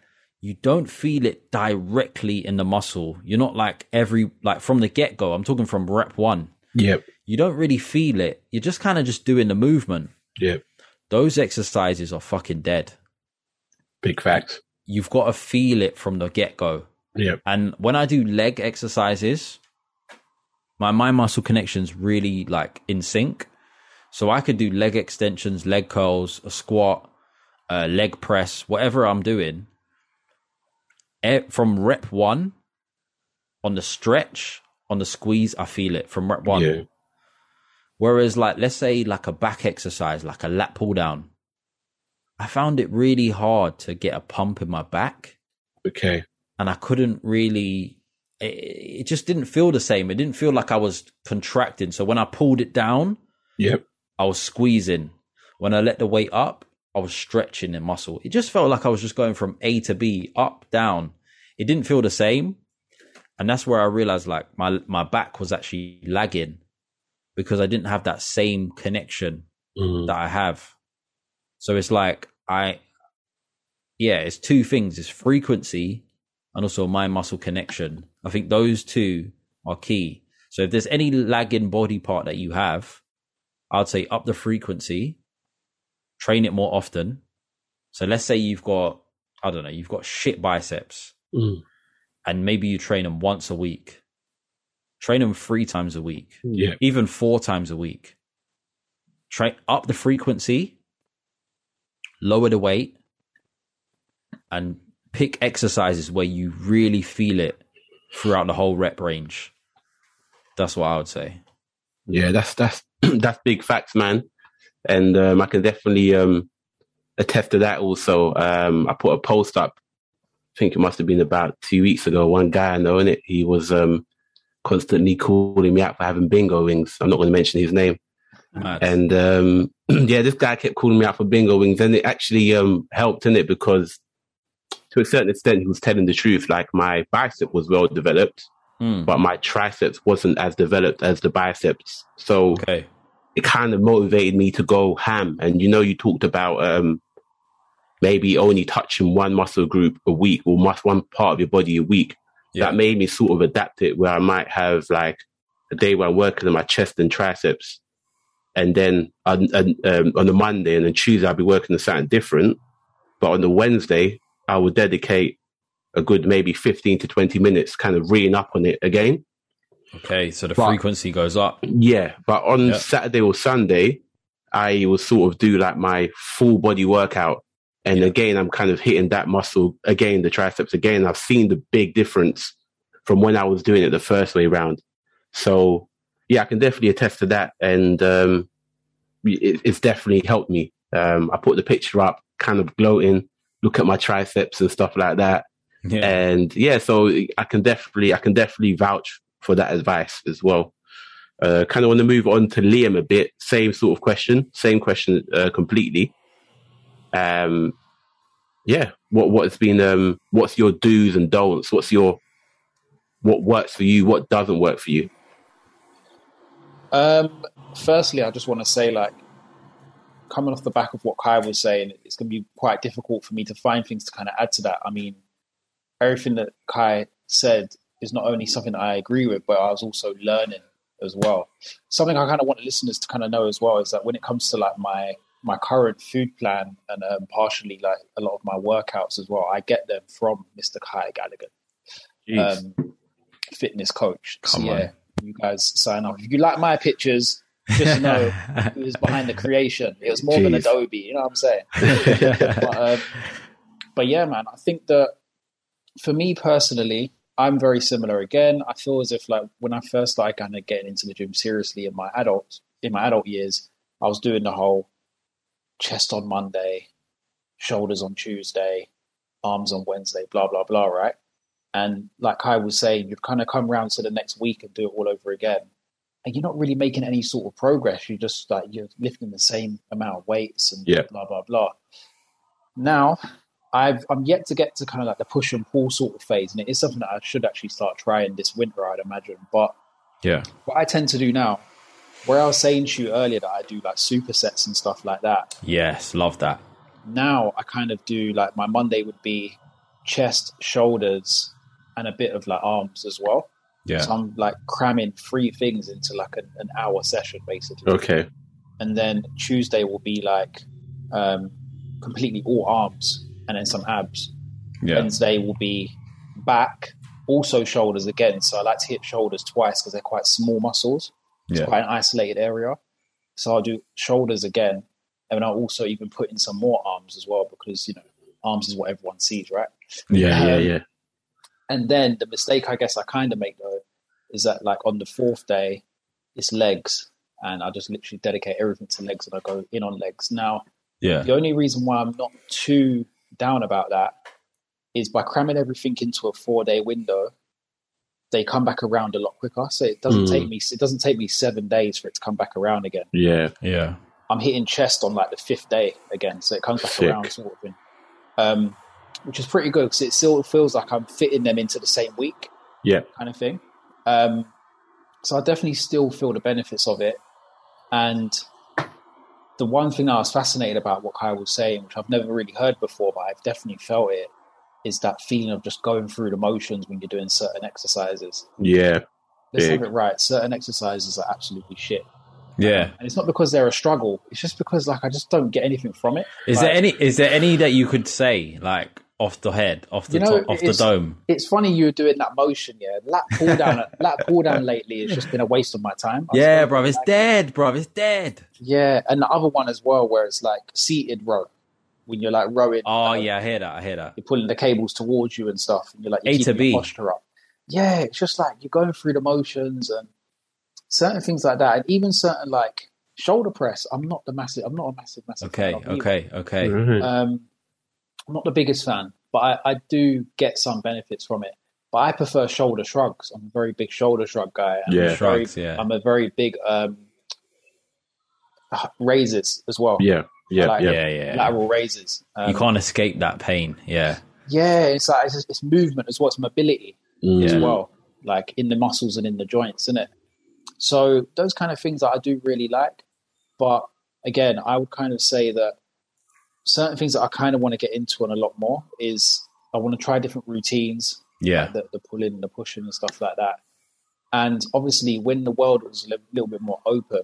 You don't feel it directly in the muscle. You're not like every, like from the get go. I'm talking from rep one. Yep. You don't really feel it. You're just kind of just doing the movement. Yep. Those exercises are fucking dead. Big facts. You've got to feel it from the get go. Yep. And when I do leg exercises, my mind muscle connections really like in sync. So I could do leg extensions, leg curls, a squat, a leg press, whatever I'm doing. From rep one, on the stretch, on the squeeze, I feel it from rep one. Yeah. Whereas, like, let's say, like a back exercise, like a lat pull down, I found it really hard to get a pump in my back Okay. and I couldn't really. It, it just didn't feel the same. It didn't feel like I was contracting. So when I pulled it down, Yep. I was squeezing. When I let the weight up, I was stretching the muscle. It just felt like I was just going from A to B, up, down. It didn't feel the same. And that's where I realized like my my back was actually lagging because I didn't have that same connection Mm. that I have. So it's like I yeah, it's two things. It's frequency and also mind muscle connection. I think those two are key. So if there's any lagging body part that you have, I'd say up the frequency, train it more often. So let's say you've got, I don't know, you've got shit biceps Mm. and maybe you train them once a week. Train them three times a week Yeah. even four times a week. Try up the frequency, lower the weight, and pick exercises where you really feel it throughout the whole rep range. That's what I would say. Yeah, that's that's that's big facts, man. And um, I can definitely um, attest to that. Also, um, I put a post up. I think it must have been about two weeks ago. One guy I know in it, he was um, constantly calling me out for having bingo wings. I'm not going to mention his name. And um, yeah, this guy kept calling me out for bingo wings, and it actually um, helped in it because, to a certain extent, he was telling the truth. Like my bicep was well developed, Hmm, but my triceps wasn't as developed as the biceps. So okay. It kind of motivated me to go ham. And you know, you talked about um, maybe only touching one muscle group a week or mus- one part of your body a week. Yeah. That made me sort of adapt it where I might have like a day where I'm working on my chest and triceps. And then on, on, um, on the Monday and then Tuesday, I'll be working on something different. But on the Wednesday, I will dedicate a good maybe 15 to 20 minutes kind of reading up on it again. Okay. So the But- frequency goes up. Yeah, but on Yeah. Saturday or Sunday, I will sort of do like my full body workout. And again, I'm kind of hitting that muscle again, the triceps again. I've seen the big difference from when I was doing it the first way round. So yeah, I can definitely attest to that. And um, it, it's definitely helped me. Um, I put the picture up, kind of gloating, look at my triceps and stuff like that. Yeah. And yeah, so I can definitely, I can definitely vouch for that advice as well. Uh, kind of want to move on to Liam a bit. Same sort of question, same question uh, completely. Um, yeah, what what's been um, what's your do's and don'ts? What's your what works for you? What doesn't work for you? Um, firstly, I just want to say, like, coming off the back of what Kaai was saying, it's going to be quite difficult for me to find things to kind of add to that. I mean, everything that Kaai said is not only something that I agree with, but I was also learning as well. Something I kind of want listeners to kind of know as well is that when it comes to like my my current food plan and um, partially like a lot of my workouts as well, I get them from Mr. Kaai Gallagher um, fitness coach. So Come yeah, you guys sign up. If you like my pictures, just know who was behind the creation. It was more than Adobe, you know what I'm saying? but, um, but yeah, man, I think that for me personally, I'm very similar. Again, I feel as if like when I first started kind of getting into the gym seriously in my adult in my adult years, I was doing the whole chest on Monday, shoulders on Tuesday, arms on Wednesday, blah blah blah, right? And like I was saying, you'd kind of come around to the next week and do it all over again, and you're not really making any sort of progress. You're just like you're lifting the same amount of weights and Yeah. blah blah blah. Now, I've I'm yet to get to kind of like the push and pull sort of phase, and it is something that I should actually start trying this winter, I'd imagine. But Yeah. what I tend to do now, where I was saying to you earlier that I do like supersets and stuff like that. Yes. Love that. Now I kind of do like my Monday would be chest, shoulders, and a bit of like arms as well. Yeah. So I'm like cramming three things into like an, an hour session basically. Okay. And then Tuesday will be like um, completely all arms and then some abs. Yeah. Wednesday will be back, also shoulders again. So I like to hit shoulders twice because they're quite small muscles. It's Yeah. quite an isolated area. So I'll do shoulders again. And I'll also even put in some more arms as well because, you know, arms is what everyone sees, right? Yeah, yeah, Um, yeah. And then the mistake I guess I kind of make though is that like on the fourth day, it's legs. And I just literally dedicate everything to legs and I go in on legs. Now, Yeah. the only reason why I'm not too down about that is by cramming everything into a four day window, they come back around a lot quicker. So it doesn't Mm. take me it doesn't take me seven days for it to come back around again. Yeah. Yeah. I'm hitting chest on like the fifth day again, so it comes back Sick. around sort of thing, um, which is pretty good because it still feels like I'm fitting them into the same week, Yeah. kind of thing. Um, so I definitely still feel the benefits of it, and the one thing I was fascinated about what Kaai was saying, which I've never really heard before, but I've definitely felt it, is that feeling of just going through the motions when you're doing certain exercises. Yeah. Let's Big. have it right. Certain exercises are absolutely shit. Yeah. And it's not because they're a struggle. It's just because like I just don't get anything from it. Is Like, there any? Is there any that you could say like off the head, off the You know, top, off the dome? It's funny you were doing that motion, yeah. Lat pull down, lat pull down lately has just been a waste of my time. I Yeah, bro, it's like, dead, bro. It's dead. Yeah, and the other one as well, where it's like seated row, when you're like rowing. Oh um, yeah, I hear that. I hear that. you're pulling the cables towards you and stuff, and you're like you're A to keeping your B. posture up. Yeah, it's just like you're going through the motions and certain things like that, and even certain like shoulder press. I'm not the massive. I'm not a massive, massive. Okay, fan of okay, okay. Mhm. Um, I'm not the biggest fan, but I, I do get some benefits from it. But I prefer shoulder shrugs. I'm a very big shoulder shrug guy. I'm Yeah. a very, Shrugs, yeah. I'm a very big um, raises as well. Yeah. Yeah. like- yeah. Yeah, yeah. Lateral raises. Um, you can't escape that pain. Yeah, Yeah, it's like it's, it's movement as well. It's mobility Mm. as Yeah. well, like in the muscles and in the joints, isn't it? So those kind of things that I do really like. But again, I would kind of say that certain things that I kind of want to get into on a lot more is I want to try different routines, yeah, like the, the pulling, and the pushing, and stuff like that. And obviously, when the world was a little bit more open,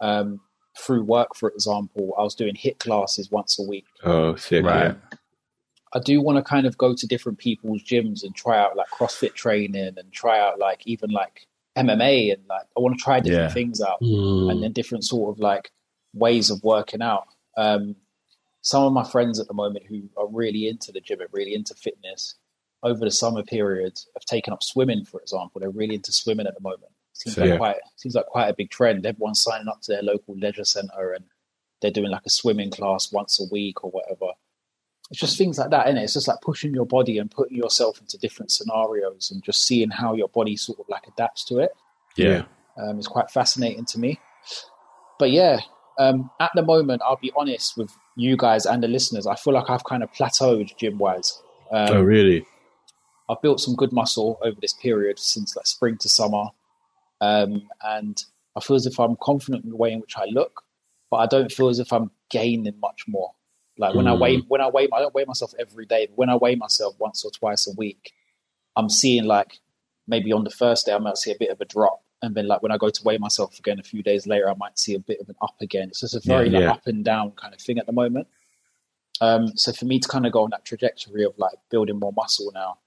um, through work, for example, I was doing HIIT classes once a week. Oh, sick. right. I do want to kind of go to different people's gyms and try out like CrossFit training and try out like even like MMA and like I want to try different Yeah. things out Mm. and then different sort of like ways of working out. Um, some of my friends at the moment who are really into the gym and really into fitness over the summer period have taken up swimming, for example. They're really into swimming at the moment. Seems So, like yeah. quite seems like quite a big trend. Everyone's signing up to their local leisure centre and they're doing like a swimming class once a week or whatever. It's just things like that, is it? It's just like pushing your body and putting yourself into different scenarios and just seeing how your body sort of like adapts to it yeah, um, is quite fascinating to me. But yeah, um, at the moment, I'll be honest with you guys and the listeners. I feel like I've kind of plateaued gym wise. Um, Oh, really? I've built some good muscle over this period since like spring to summer, um, and I feel as if I'm confident in the way in which I look, but I don't feel as if I'm gaining much more. Like when I Mm. weigh, when I weigh, I don't weigh myself every day, but when I weigh myself once or twice a week, I'm seeing like maybe on the first day I might see a bit of a drop, and then like when I go to weigh myself again a few days later, I might see a bit of an up again. So it's just a very Yeah, like up and down kind of thing at the moment. Um, so for me to kind of go on that trajectory of like building more muscle now,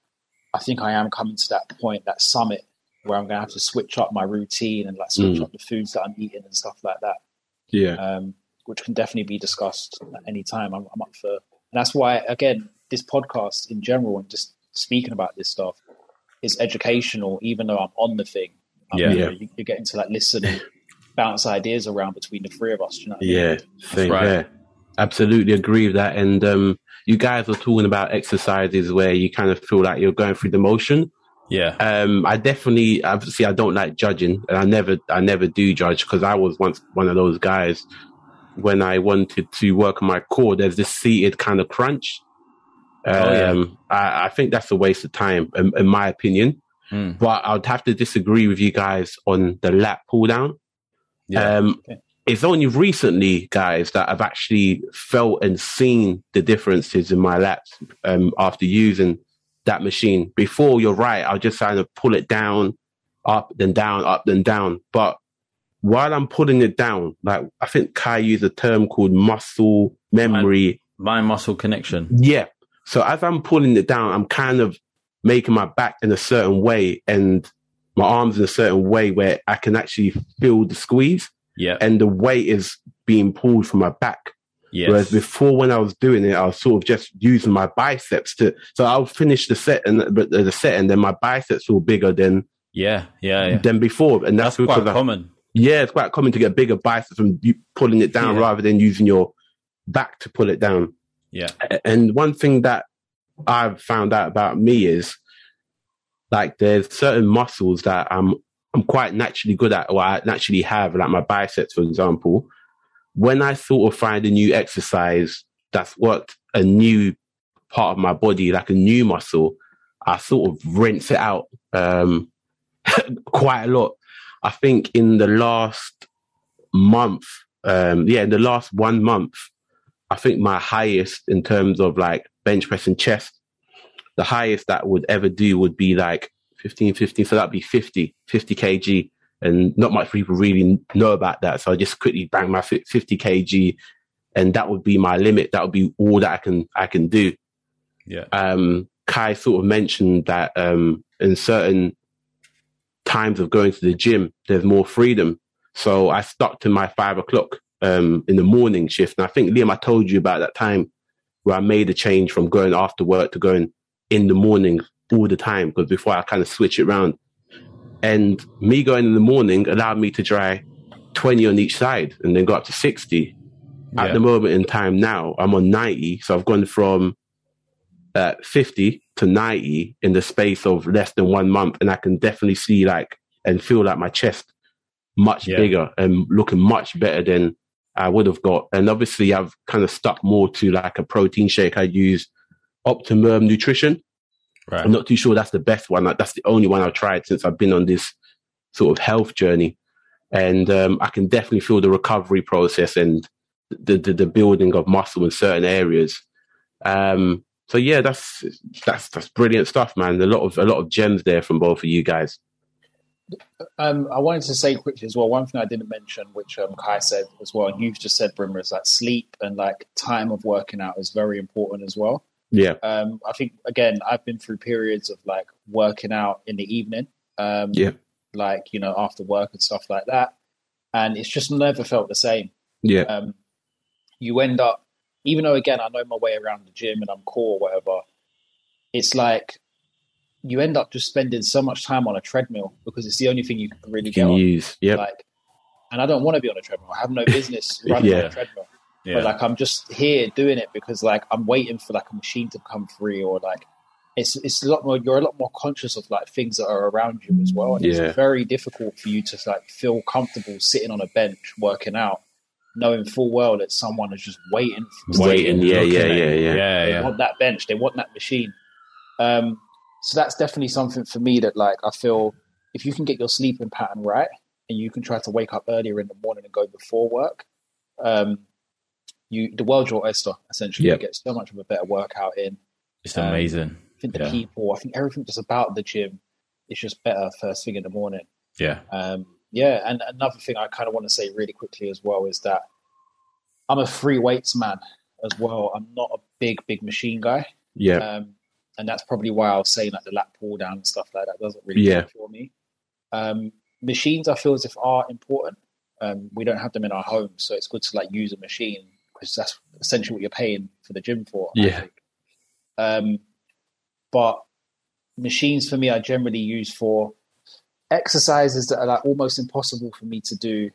I think I am coming to that point, that summit, where I'm going to have to switch up my routine and like switch Mm. up the foods that I'm eating and stuff like that, Yeah. um, which can definitely be discussed at any time. I'm, I'm up for, and that's why again, this podcast in general and just speaking about this stuff is educational, even though I'm on the thing. I'm, Yeah. you know, you- you're getting to like listen and bounce ideas around between the three of us. You know what I mean? Yeah, same right. there. Absolutely agree with that. And um, you guys were talking about exercises where you kind of feel like you're going through the motion. Yeah. Um, I definitely, obviously, I don't like judging, and I never, I never do judge because I was once one of those guys. When I wanted to work on my core, there's this seated kind of crunch. Um, Oh, yeah. I, I think that's a waste of time, in, in my opinion. Mm. But I'd have to disagree with you guys on the lat pull down. Yeah. Um, Okay. It's only recently, guys, that I've actually felt and seen the differences in my lats um, after using that machine. Before, you're right, I'll just kind of pull it down, up, then down, up, then down. But while I'm pulling it down, like I think Kaai used a term called muscle memory. Mind muscle connection. Yeah. So as I'm pulling it down, I'm kind of making my back in a certain way and my arms in a certain way where I can actually feel the squeeze Yeah. and the weight is being pulled from my back. Whereas before, when I was doing it, I was sort of just using my biceps to. So I'll finish the set and but the set, and then my biceps were bigger than Yeah. Yeah. Yeah. than before, and that's, That's quite I, common. yeah, it's quite common to get bigger biceps from pulling it down Yeah. rather than using your back to pull it down. Yeah. And one thing that I've found out about me is like there's certain muscles that I'm I'm quite naturally good at, or I naturally have, like my biceps, for example. When I sort of find a new exercise that's worked a new part of my body, like a new muscle, I sort of rinse it out um, quite a lot. I think in the last month, um, yeah, in the last one month, I think my highest in terms of like bench press and chest, the highest that would ever do would be like 15, 15. So that'd be 50, 50 kg. And not much people really know about that. So I just quickly bang my 50 kg and that would be my limit. That would be all that I can, I can do. Yeah. Um, Kaai sort of mentioned that, um, in certain times of going to the gym, there's more freedom. So I stuck to my five o'clock um, in the morning shift. And I think, Liam, I told you about that time where I made a change from going after work to going in the morning all the time because before I kind of switch it around. And me going in the morning allowed me to dry 20 on each side and then go up to 60. At the moment in time now, I'm on 90. So I've gone from uh, 50 to 90 in the space of less than one month. And I can definitely see like and feel like my chest much Yeah. bigger and looking much better than I would have got. And obviously, I've kind of stuck more to like a protein shake. I use Optimum Nutrition. Right. I'm not too sure that's the best one. Like, That's the only one I've tried since I've been on this sort of health journey. And um, I can definitely feel the recovery process and the, the, the building of muscle in certain areas. Um, so yeah, that's that's that's brilliant stuff, man. A lot of a lot of gems there from both of you guys. Um, I wanted to say quickly as well. One thing I didn't mention, which um, Kaai said as well, and you've just said, Brimmer, is that sleep and like time of working out is very important as well. Yeah, Um, I think again, I've been through periods of like working out in the evening, um, Yeah. like you know after work and stuff like that, and it's just never felt the same. yeah, Um, you end up, even though again I know my way around the gym and I'm core or whatever, it's like you end up just spending so much time on a treadmill because it's the only thing you can really you get can on. use. Yep. Like, and I don't want to be on a treadmill. I have no business running on a treadmill. Yeah. But like I'm just here doing it because like I'm waiting for like a machine to come free or like it's it's a lot more you're a lot more conscious of like things that are around you as well. And Yeah. it's very difficult for you to like feel comfortable sitting on a bench working out, knowing full well that someone is just waiting for Waiting, yeah, yeah, yeah, yeah. yeah, they yeah. want that bench, they want that machine. Um, so that's definitely something for me that like I feel if you can get your sleeping pattern right and you can try to wake up earlier in the morning and go before work, um, you the world's your oyster essentially. Yeah. You get so much of a better workout in. It's Um, amazing. I think the Yeah. people, I think everything just about the gym is just better first thing in the morning. Yeah. Um, yeah, and another thing I kind of want to say really quickly as well is that I'm a free weights man as well. I'm not a big, big machine guy. Yeah, Um, and that's probably why I was saying like the lat pull down and stuff like that doesn't really Yeah. work for me. Um, machines I feel as if are important. Um, we don't have them in our home, so it's good to like use a machine because that's essentially what you're paying for the gym for. Yeah. Um, but machines for me are generally used for exercises that are like almost impossible for me to do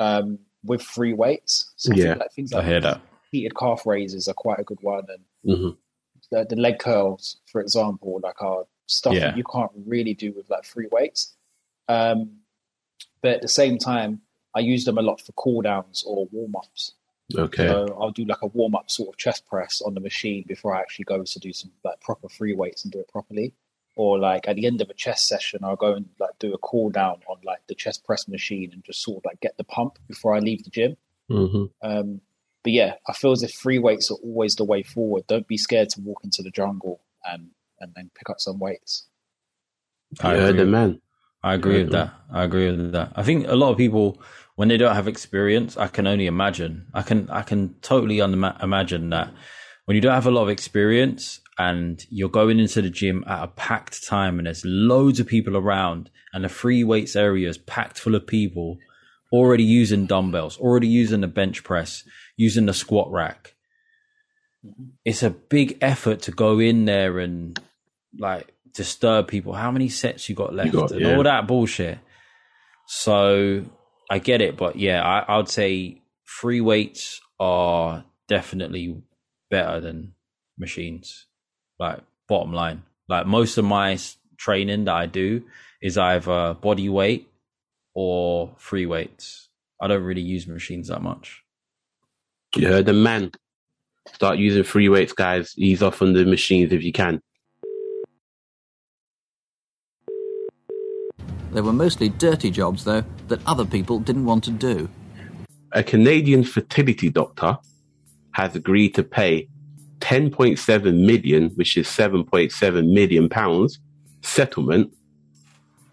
um, with free weights. So I Yeah. think, like things I like hear that. seated calf raises are quite a good one, and hmm the, the leg curls, for example, like are stuff Yeah. that you can't really do with like free weights. Um, but at the same time, I use them a lot for cool downs or warm ups. Okay. So I'll do like a warm up sort of chest press on the machine before I actually go to do some like proper free weights and do it properly. Or like at the end of a chest session, I'll go and like do a cool down on like the chest press machine and just sort of like get the pump before I leave the gym. hmm Um, but yeah, I feel as if free weights are always the way forward. Don't be scared to walk into the jungle and and then pick up some weights. I heard agree. the man. I agree with that. I agree with that. I think a lot of people, when they don't have experience, I can only imagine. I can I can totally unma- imagine that when you don't have a lot of experience and you're going into the gym at a packed time and there's loads of people around and the free weights area is packed full of people already using dumbbells, already using the bench press, using the squat rack. Mm-hmm. It's a big effort to go in there and like disturb people. How many sets you got left got- and yeah. all that bullshit. So I get it, but yeah, I, I would say free weights are definitely better than machines. Like bottom line, like most of my training that I do is either body weight or free weights. I don't really use machines that much. You heard the man. Start using free weights, guys. Ease off on the machines if you can. They were mostly dirty jobs, though, that other people didn't want to do. A Canadian fertility doctor has agreed to pay 10.7 million, which is 7.7 million pounds settlement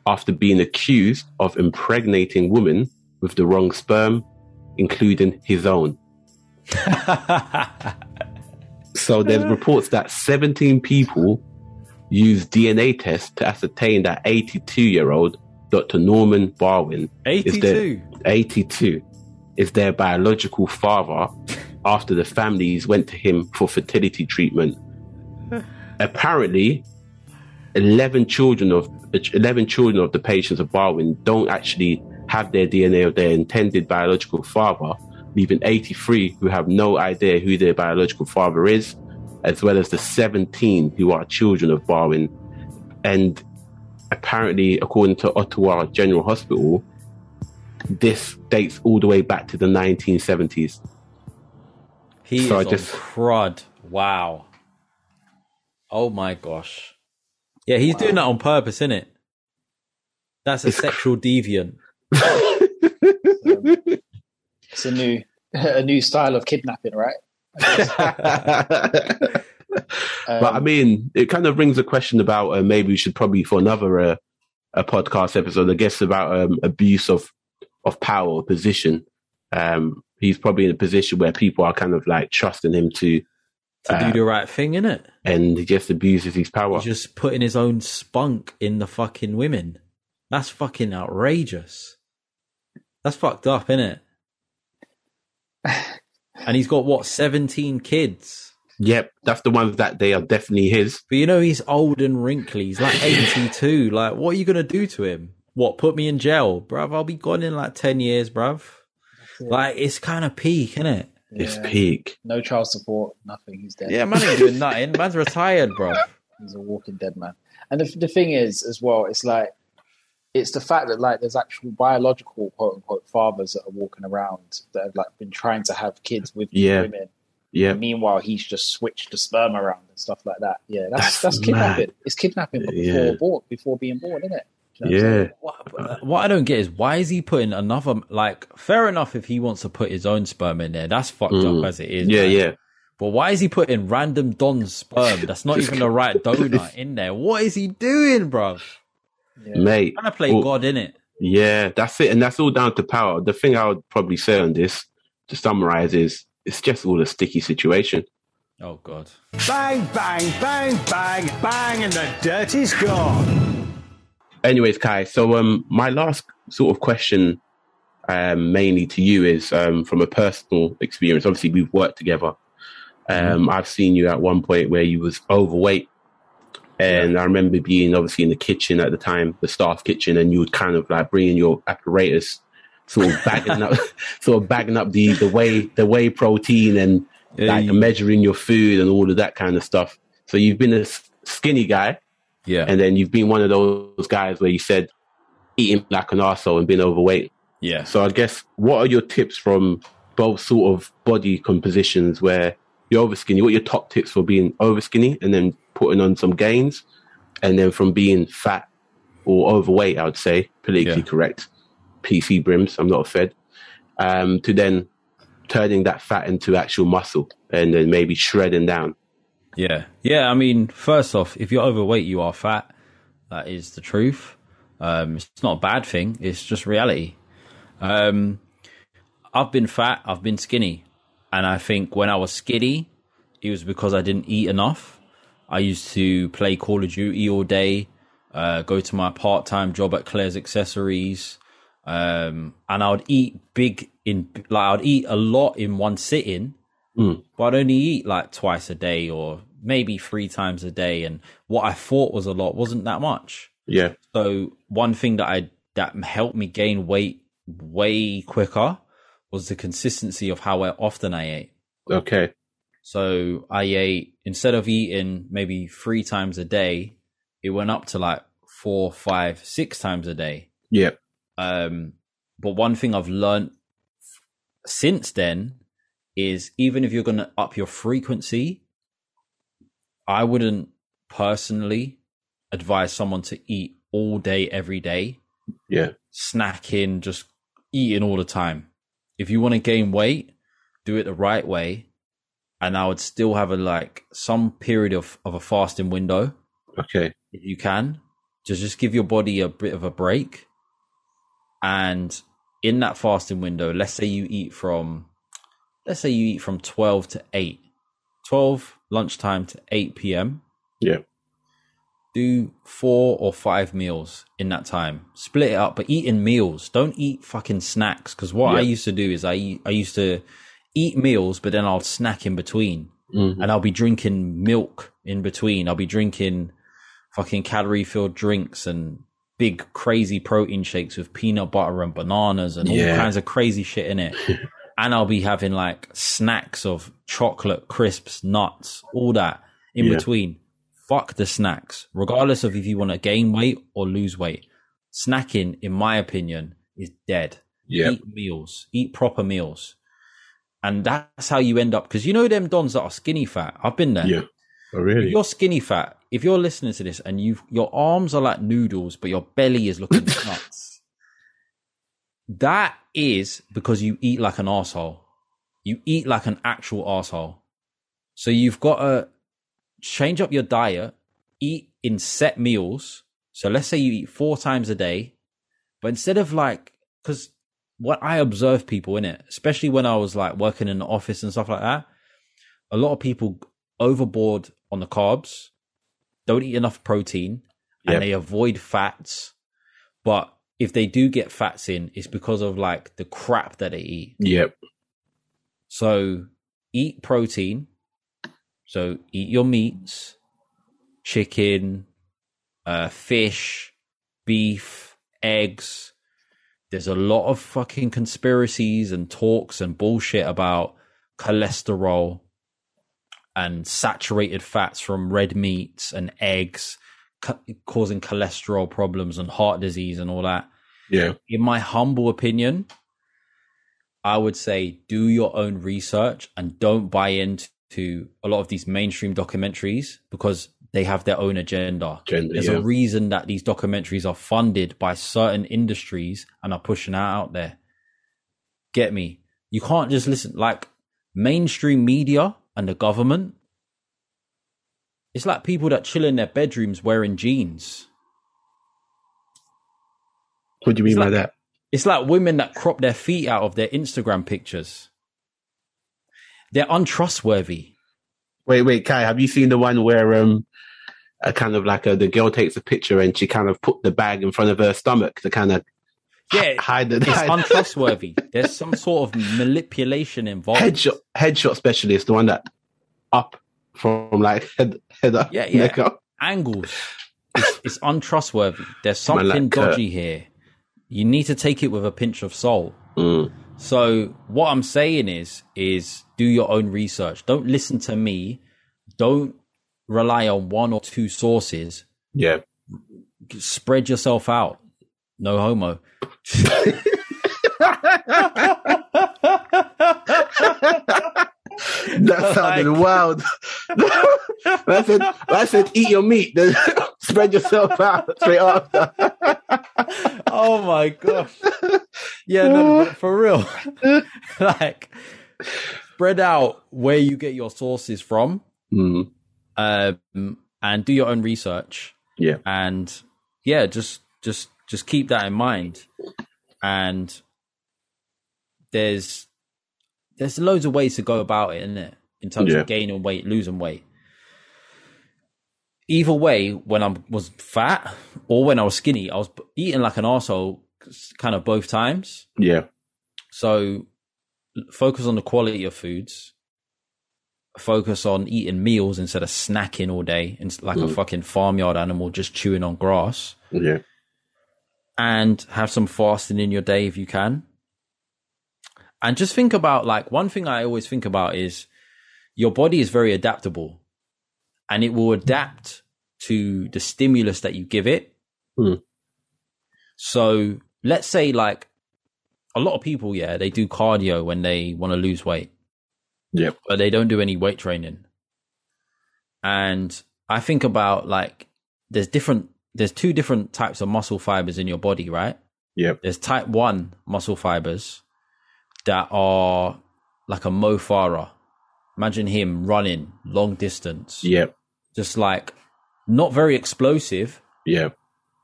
after being accused of impregnating women with the wrong sperm, including his own. So there's reports that 17 people used DNA tests to ascertain that 82 year old Dr. Norman Barwin is their 82. 82 is their biological father after the families went to him for fertility treatment. Apparently, 11 children of 11 children of the patients of Barwin don't actually have their DNA of their intended biological father, leaving 83 who have no idea who their biological father is, as well as the 17 who are children of Barwin. And apparently, according to Ottawa General Hospital, this dates all the way back to the 1970s. He So I is just- on crud. Wow. Oh my gosh. Yeah, he's doing that on purpose, isn't it? That's a It's cr- sexual deviant. It's a new a new style of kidnapping, right? but I Um, mean, it kind of brings a question about uh, maybe we should probably for another uh, a podcast episode, I guess, about um, abuse of of power or position. Um, he's probably in a position where people are kind of like trusting him to, To Uh, do the right thing, in it, and he just abuses his power. He's just putting his own spunk in the fucking women. That's fucking outrageous. That's fucked up, innit? And he's got what, 17 kids? Yep, that's the ones that they are definitely his. But you know, he's old and wrinkly. He's like 82. like, what are you going to do to him? What, put me in jail? Bruv, I'll be gone in like 10 years, bruv. Like, it's kind of peak, isn't it? It's peak. no child support, nothing. He's dead. Yeah, man ain't doing nothing. Man's retired, bruv. He's a walking dead man. And the, the thing is, as well, it's like it's the fact that like there's actual biological quote unquote fathers that are walking around that have like been trying to have kids with these Yeah. women. Yeah, Meanwhile, he's just switched the sperm around and stuff like that. Yeah, that's That's that's, kidnapping. mad. It's kidnapping before Yeah. born, before being born, isn't it? You know what I'm yeah. What, what I don't get is why is he putting another, like, fair enough if he wants to put his own sperm in there. That's fucked Mm. up as it is. Yeah, man. yeah. But why is he putting random Don's sperm that's not even the right donor in there? What is he doing, bruv? Yeah. Mate. Trying to play Well, God in it. Yeah, that's it. And that's all down to power. The thing I would probably say on this, to summarize, is it's just all a sticky situation. Oh God. Bang, bang, bang, bang, bang, and the dirt is gone. Anyways, Kaai, so um my last sort of question um mainly to you is um from a personal experience. Obviously we've worked together. Um I've seen you at one point where you was overweight. And I remember being obviously in the kitchen at the time, the staff kitchen, and you would kind of like bring in your apparatus sort of bagging up, sort of bagging up the the whey the whey protein and like measuring your food and all of that kind of stuff. So you've been a skinny guy, Yeah. and then you've been one of those guys where you said eating like an arsehole and being overweight. yeah. So I guess what are your tips from both sort of body compositions where you're over skinny? What are your top tips for being over skinny and then putting on some gains, and then from being fat or overweight, I would say politically Yeah. correct, PC brims. I'm not a fed. Um, to then turning that fat into actual muscle and then maybe shredding down. Yeah. Yeah. I mean, first off, if you're overweight, you are fat. That is the truth. Um, it's not a bad thing. It's just reality. Um, I've been fat. I've been skinny. And I think when I was skinny, it was because I didn't eat enough. I used to play Call of Duty all day, uh, go to my part time job at Claire's Accessories. Um, and I would eat big in, like, I'd eat a lot in one sitting but I'd only eat like twice a day or maybe three times a day. And what I thought was a lot wasn't that much. Yeah. So one thing that I that helped me gain weight way quicker was the consistency of how often I ate. Okay. So I ate instead of eating maybe three times a day, it went up to like four, five, six times a day. Yeah. Um, but one thing I've learned since then is even if you're going to up your frequency, I wouldn't personally advise someone to eat all day, every day, Yeah. snacking, just eating all the time. If you want to gain weight, do it the right way. And I would still have a like some period of, of a fasting window Okay. if you can, to just give your body a bit of a break. And in that fasting window, let's say you eat from, let's say you eat from 12 to 8, 12 lunchtime to 8 p.m. Yeah. Do four or five meals in that time. Split it up, but eat in meals. Don't eat fucking snacks. Because what I used to do is I I used to eat meals, but then I'll snack in between Mhm. and I'll be drinking milk in between. I'll be drinking fucking calorie filled drinks and big crazy protein shakes with peanut butter and bananas and Yeah. all kinds of crazy shit in it. and I'll be having like snacks of chocolate, crisps, nuts, all that in Yeah. between. Fuck the snacks, regardless of if you want to gain weight or lose weight. Snacking, in my opinion, is dead Yeah. eat meals, eat proper meals. And that's how you end up. Because you know them dons that are skinny fat. I've been there. Yeah. Oh, really? If you're skinny fat, if you're listening to this and you your arms are like noodles, but your belly is looking nuts, that is because you eat like an asshole. You eat like an actual asshole. So you've got to change up your diet, eat in set meals. So let's say you eat four times a day, but instead of like, because what I observe people in it, especially when I was like working in the office and stuff like that, a lot of people overboard on the carbs, don't eat enough protein, Yep. and they avoid fats. But if they do get fats in, it's because of like the crap that they eat. Yep. So eat protein. So eat your meats, chicken, uh, fish, beef, eggs. There's a lot of fucking conspiracies and talks and bullshit about cholesterol and saturated fats from red meats and eggs ca- causing cholesterol problems and heart disease and all that Yeah. in my humble opinion, I would say do your own research and don't buy into a lot of these mainstream documentaries because they have their own agenda. Agenda, There's yeah. a reason that these documentaries are funded by certain industries and are pushing that out there. Get me? You can't just listen like mainstream media and the government. It's like people that chill in their bedrooms wearing jeans. What do you mean by that? It's like women that crop their feet out of their Instagram pictures. They're untrustworthy. Wait, wait, Kaai, have you seen the one where um a kind of like a, the girl takes a picture and she kind of put the bag in front of her stomach to kind of Yeah, hide the it's hide- untrustworthy. There's some sort of manipulation involved. headshot headshot specialist, the one that up from like head head up, Yeah, yeah. up. Angles. It's, it's untrustworthy. There's Man like something Kurt. dodgy here. You need to take it with a pinch of salt. Mm. So what I'm saying is, is do your own research. Don't listen to me. Don't rely on one or two sources. Yeah. Spread yourself out. No homo. That sounded wild. I said, I said, eat your meat, then spread yourself out straight after. oh my gosh. Yeah, no, for real. like spread out where you get your sources from. Mm. Um, and do your own research. Yeah. And yeah, just just just keep that in mind. And there's there's loads of ways to go about it, isn't it? In terms Yeah. of gaining weight, losing weight. Either way, when I was fat or when I was skinny, I was eating like an asshole, kind of both times. Yeah. So focus on the quality of foods. Focus on eating meals instead of snacking all day and like a Mm. fucking farmyard animal just chewing on grass. Yeah. And have some fasting in your day if you can. And just think about like one thing I always think about is your body is very adaptable and it will adapt to the stimulus that you give it. Mm. So let's say like a lot of people, yeah, they do cardio when they want to lose weight, Yep. but they don't do any weight training. And I think about like there's different there's two different types of muscle fibers in your body, right? Yep. There's type 1 muscle fibers that are like a Mo Farah. Imagine him running long distance, Yep. just like not very explosive, Yep.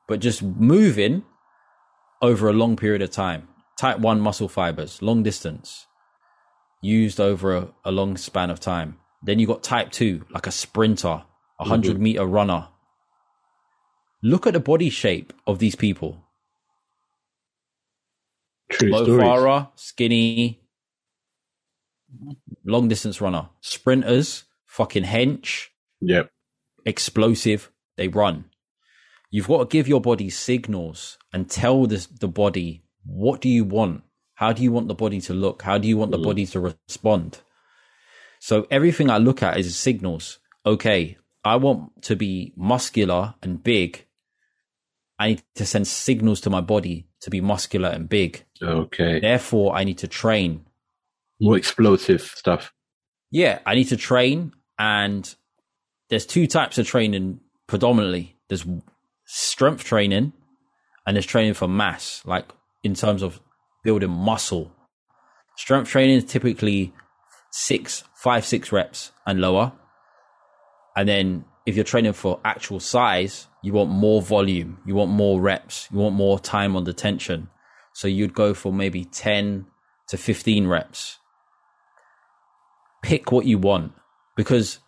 but just moving over a long period of time. Type 1 muscle fibers, long distance, used over a, a long span of time. Then you got type 2, like a sprinter, a mm-hmm. 100 meter runner. Look at the body shape of these people. True Mo stories. Farah, skinny, long distance runner. Sprinters, fucking hench, Yep. explosive, they run. You've got to give your body signals and tell this, the body what do you want? How do you want the body to look? How do you want the mm. body to respond? So everything I look at is signals. Okay, I want to be muscular and big. I need to send signals to my body to be muscular and big. Okay. Therefore, I need to train. More explosive stuff. Yeah, I need to train, and there's two types of training predominantly. There's strength training, and there's training for mass, like in terms of building muscle. Strength training is typically six, five, six reps and lower. And then if you're training for actual size, you want more volume, you want more reps, you want more time on the tension. So you'd go for maybe 10 to 15 reps. Pick what you want because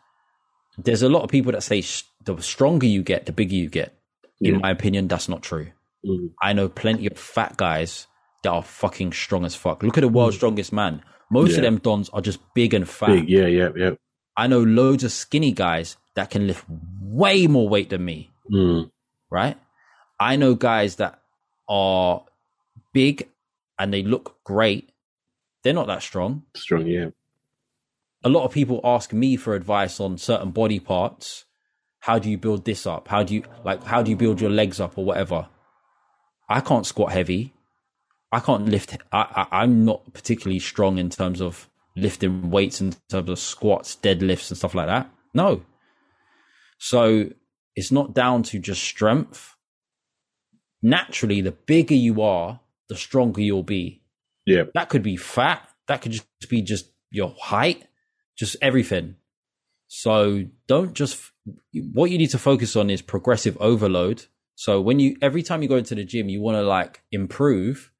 there's a lot of people that say the stronger you get, the bigger you get. In Yeah. my opinion, that's not true. Mm. I know plenty of fat guys that are fucking strong as fuck. Look at the world's strongest man. Most of Yeah. them dons are just big and fat. Big. Yeah. Yeah. Yeah. I know loads of skinny guys that can lift way more weight than me, Mm. right? I know guys that are big and they look great. They're not that strong. Strong. Yeah. A lot of people ask me for advice on certain body parts. How do you build this up? How do you like how do you build your legs up or whatever? I can't squat heavy. I can't lift. I, I, I'm not particularly strong in terms of lifting weights in terms of squats, deadlifts, and stuff like that. No. So it's not down to just strength. Naturally, the bigger you are, the stronger you'll be. Yeah. That could be fat. That could just be just your height, just everything. So don't just, what you need to focus on is progressive overload. So when you, every time you go into the gym, you want to like improve,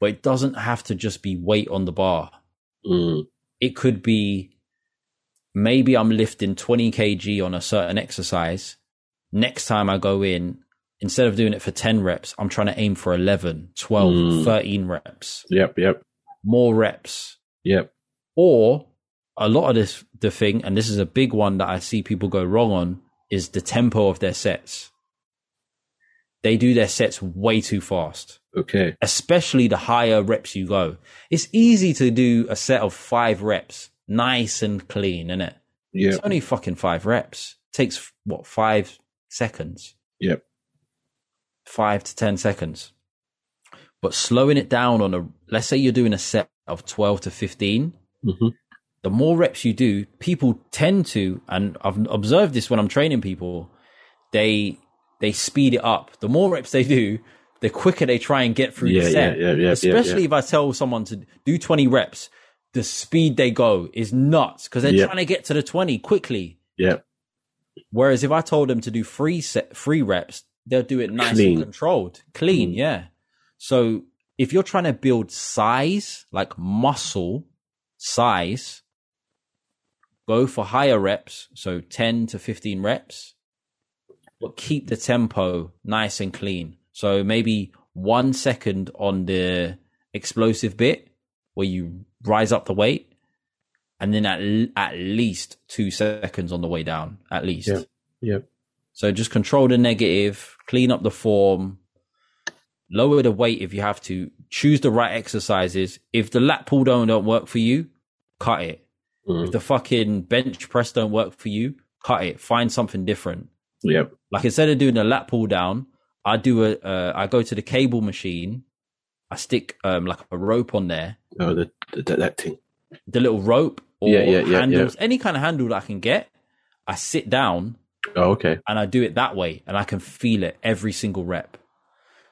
but it doesn't have to just be weight on the bar. Mm. It could be maybe I'm lifting 20 kg on a certain exercise. Next time I go in, instead of doing it for 10 reps, I'm trying to aim for 11, 12, Mm. 13 reps, Yep. Yep. more reps. Yep. Or a lot of this, the thing, and this is a big one that I see people go wrong on, is the tempo of their sets. They do their sets way too fast, Okay. especially the higher reps you go. It's easy to do a set of five reps, nice and clean, isn't it? Yeah. It's only fucking five reps. takes what five seconds, Yep. five to ten seconds. But slowing it down on a, let's say you're doing a set of twelve to 15 Mhm. the more reps you do, people tend to, and I've observed this when I'm training people, they they speed it up. The more reps they do, the quicker they try and get through Yeah, the set. yeah, yeah, yeah, yeah, Especially yeah. if I tell someone to do 20 reps, the speed they go is nuts because they're Yeah. trying to get to the 20 quickly. Yep. Whereas if I told them to do three set three reps, they'll do it nice Clean. and controlled, clean, Mm. yeah. So if you're trying to build size, like muscle size, go for higher reps, so 10 to 15 reps, but keep the tempo nice and clean. So maybe one second on the explosive bit where you rise up the weight, and then at, at least two seconds on the way down, at least. Yeah. Yep. So just control the negative, clean up the form, lower the weight if you have to, choose the right exercises. If the lat pull down don't work for you, cut it. Mm. If the fucking bench press don't work for you, cut it. Find something different. Yep. Like instead of doing a lat pull down, I do a, uh, I go to the cable machine. I stick um like a rope on there, Oh, the, the, that- thing. the little rope or Yeah, yeah, yeah, handles, any kind of handle that I can get. I sit down Oh, okay. and I do it that way and I can feel it every single rep.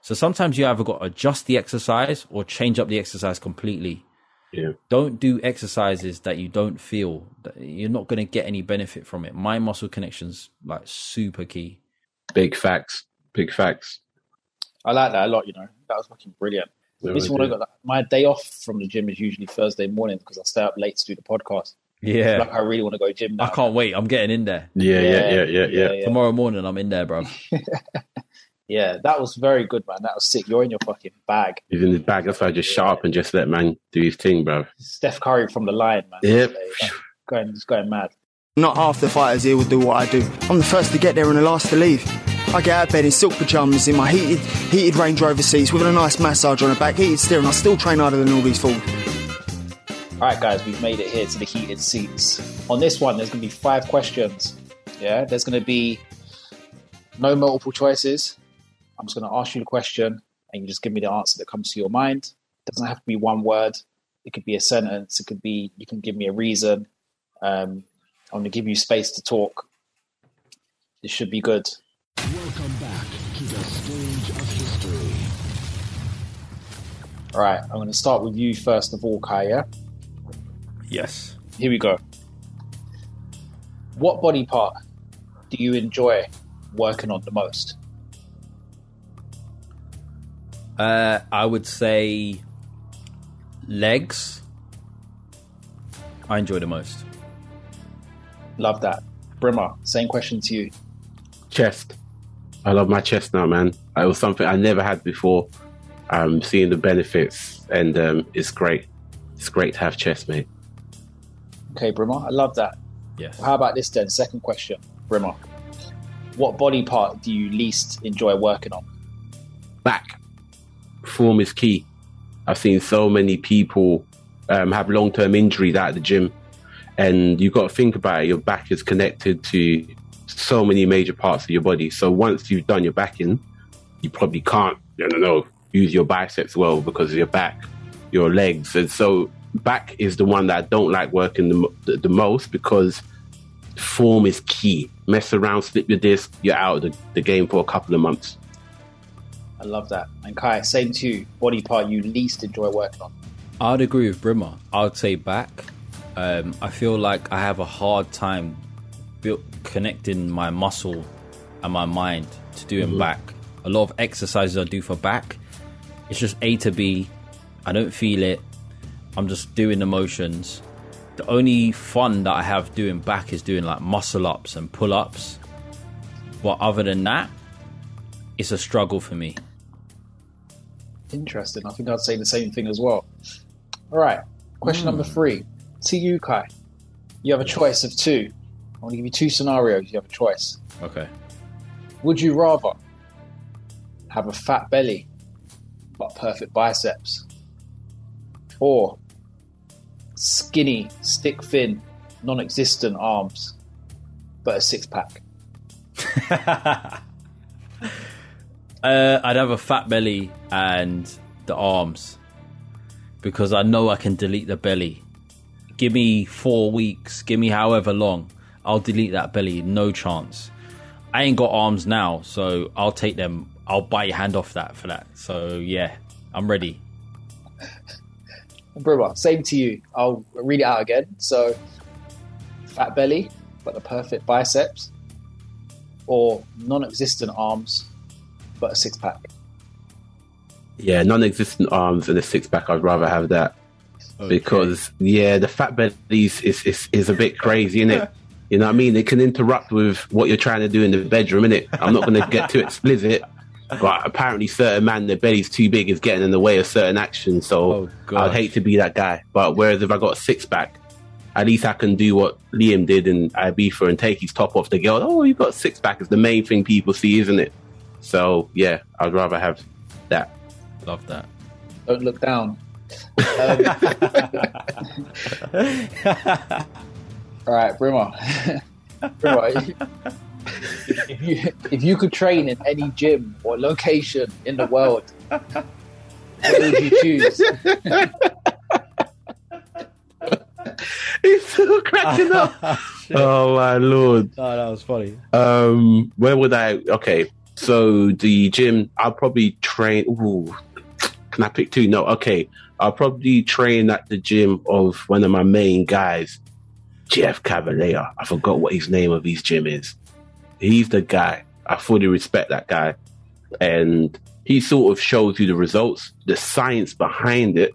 So sometimes you either got to adjust the exercise or change up the exercise completely. Yeah. Don't do exercises that you don't feel that you're not going to get any benefit from it. Mind muscle connections like super key. Big facts. Big facts. I like that a lot. You know, that was fucking brilliant. No, this one I do. got my day off from the gym is usually Thursday morning because I stay up late to do the podcast. Yeah. Like I really want to go gym now. I can't wait. I'm getting in there. Yeah, yeah, yeah, yeah, yeah. yeah. Tomorrow morning I'm in there, bro. Yeah, that was very good, man. That was sick. You're in your fucking bag. He's in his bag. That's why I just shut up and just let man do his thing, bro. Steph Curry from the line, man. Yep. Like, going, just going mad. Not half the fighters here will do what I do. I'm the first to get there and the last to leave. I get out of bed in silk pajamas in my heated, heated Range Rover seats with a nice massage on the back, heated steering. I still train harder than all these fools. All right, guys, we've made it here to the heated seats. On this one, there's going to be five questions. Yeah, there's going to be no multiple choices. I'm just going to ask you the question, and you just give me the answer that comes to your mind. It doesn't have to be one word. It could be a sentence. It could be you can give me a reason. Um, I'm going to give you space to talk. This should be good. Welcome back to the stage of history. All right, I'm going to start with you first of all, Kaai. Yes. Here we go. What body part do you enjoy working on the most? Uh, I would say legs. I enjoy the most. Love that. Brimmer, same question to you. Chest. I love my chest now, man. It was something I never had before. Um, seeing the benefits, and um, it's great. It's great to have chest, mate. Okay, Brimmer, I love that. Yes. How about this then? Second question, Brimmer. What body part do you least enjoy working on? Back. Form is key. I've seen so many people um, have long term injuries out of the gym, and you've got to think about it. Your back is connected to so many major parts of your body. So once you've done your back in, you probably can't, I don't know, use your biceps well because of your back, your legs. And so back is the one that I don't like working the, the, the most because form is key. Mess around, slip your disc, you're out of the, the game for a couple of months. I love that. And Kaai, same to you. Body part you least enjoy working on? I'd agree with Brimmer. I'd say back. Um, I feel like I have a hard time built connecting my muscle and my mind to doing back. A lot of exercises I do for back, it's just A to B. I don't feel it. I'm just doing the motions. The only fun that I have doing back is doing like muscle ups and pull ups. But other than that, it's a struggle for me. Interesting. I think I'd say the same thing as well. All right. Question number hmm. three. To you, Kaai. You have a choice of two. I want to give you two scenarios. You have a choice. Okay. Would you rather have a fat belly but perfect biceps, or skinny, stick thin, non-existent arms but a six pack? Uh, I'd have a fat belly and the arms because I know I can delete the belly. Give me four weeks, give me however long, I'll delete that belly. No chance. I ain't got arms now, so I'll take them. I'll bite your hand off that for that. So yeah, I'm ready. Brewer, same to you. I'll read it out again. So, fat belly, but the perfect biceps, or non-existent arms, but a six pack. Yeah, non-existent arms and a six pack. I'd rather have that because yeah, the fat belly is is, is, is a bit crazy, isn't it? You know what I mean? It can interrupt with what you're trying to do in the bedroom, innit? I'm not going to get too explicit, but apparently certain man, their belly's too big is getting in the way of certain actions. So Oh. I'd hate to be that guy. But whereas if I got a six pack, at least I can do what Liam did in Ibiza and take his top off the girl. Oh, you've got a six pack is the main thing people see, isn't it? So yeah, I'd rather have that. Love that. Don't look down. Um, all right, Brimmer. Brimmer, if, if you if you could train in any gym or location in the world, what would you choose? He's still cracking up. oh my lord. Oh, that was funny. Um, where would I? Okay, so the gym. I'll probably train. Ooh, can I pick two? No. Okay, I'll probably train at the gym of one of my main guys, Jeff Cavaliere. I forgot what his name of his gym is. He's the guy. I fully respect that guy, and he sort of shows you the results, the science behind it,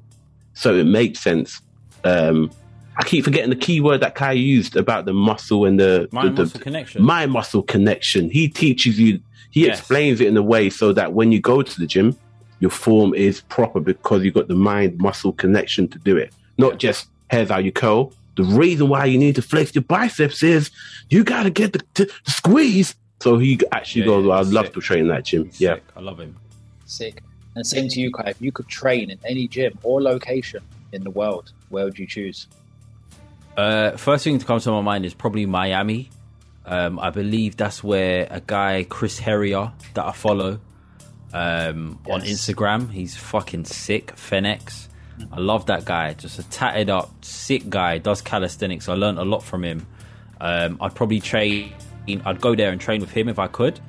so it makes sense. Um, I keep forgetting the key word that Kaai used about the muscle and the Mind the, muscle connection. mind muscle connection. He teaches you, he Yes. explains it in a way so that when you go to the gym, your form is proper because you've got the mind muscle connection to do it. Not just here's how you curl. The reason why you need to flex your biceps is you got to get the, t- the squeeze. So he actually Yeah, goes, yeah, I'd he's love to train in that gym. He's Yeah. sick. I love him. Sick. And same to you, Kaai. If you could train in any gym or location in the world, where would you choose? Uh, first thing to come to my mind is probably Miami. Um, I believe that's where a guy, Chris Heria, that I follow um, on Instagram, he's fucking sick. Thenx. I love that guy. Just a tatted up, sick guy. Does calisthenics. I learned a lot from him. Um, I'd probably train. I'd go there and train with him if I could.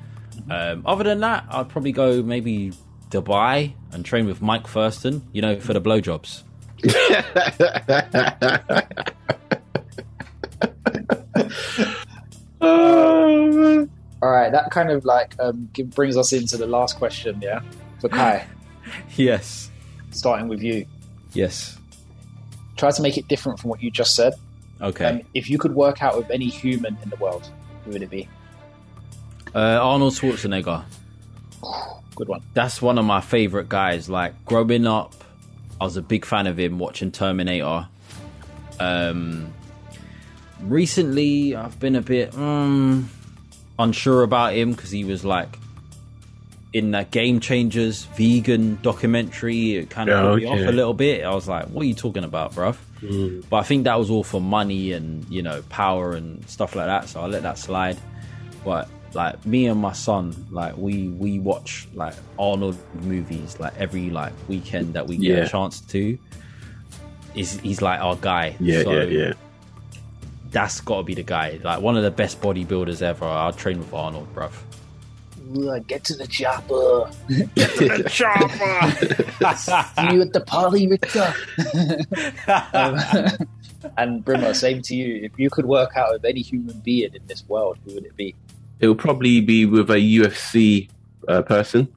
Um, other than that, I'd probably go maybe Dubai and train with Mike Thurston. You know, for the blowjobs. Oh, man. All right, that kind of like um, brings us into the last question, yeah, for Kaai. Yes. starting with you. Yes. Try to make it different from what you just said. Okay. Um, if you could work out with any human in the world, who would it be? Uh, Arnold Schwarzenegger. Good one. That's one of my favorite guys. Like growing up, I was a big fan of him watching Terminator. Um, recently, I've been a bit um, unsure about him because he was like in that Game Changers vegan documentary. It kind of Yeah, put me off a little bit. I was like, "What are you talking about, bruv?" But I think that was all for money and you know power and stuff like that. So I let that slide. But like me and my son, like we we watch like Arnold movies like every like weekend that we get Yeah. a chance to. Is he's like our guy? Yeah, So yeah, yeah. That's got to be the guy. Like one of the best bodybuilders ever. I'll train with Arnold, bruv. Ugh, get to the chopper. The chopper. See you at the party, Richter. um, and Brimmer, same to you. If you could work out with any human being in this world, who would it be? It will probably be with a UFC uh, person.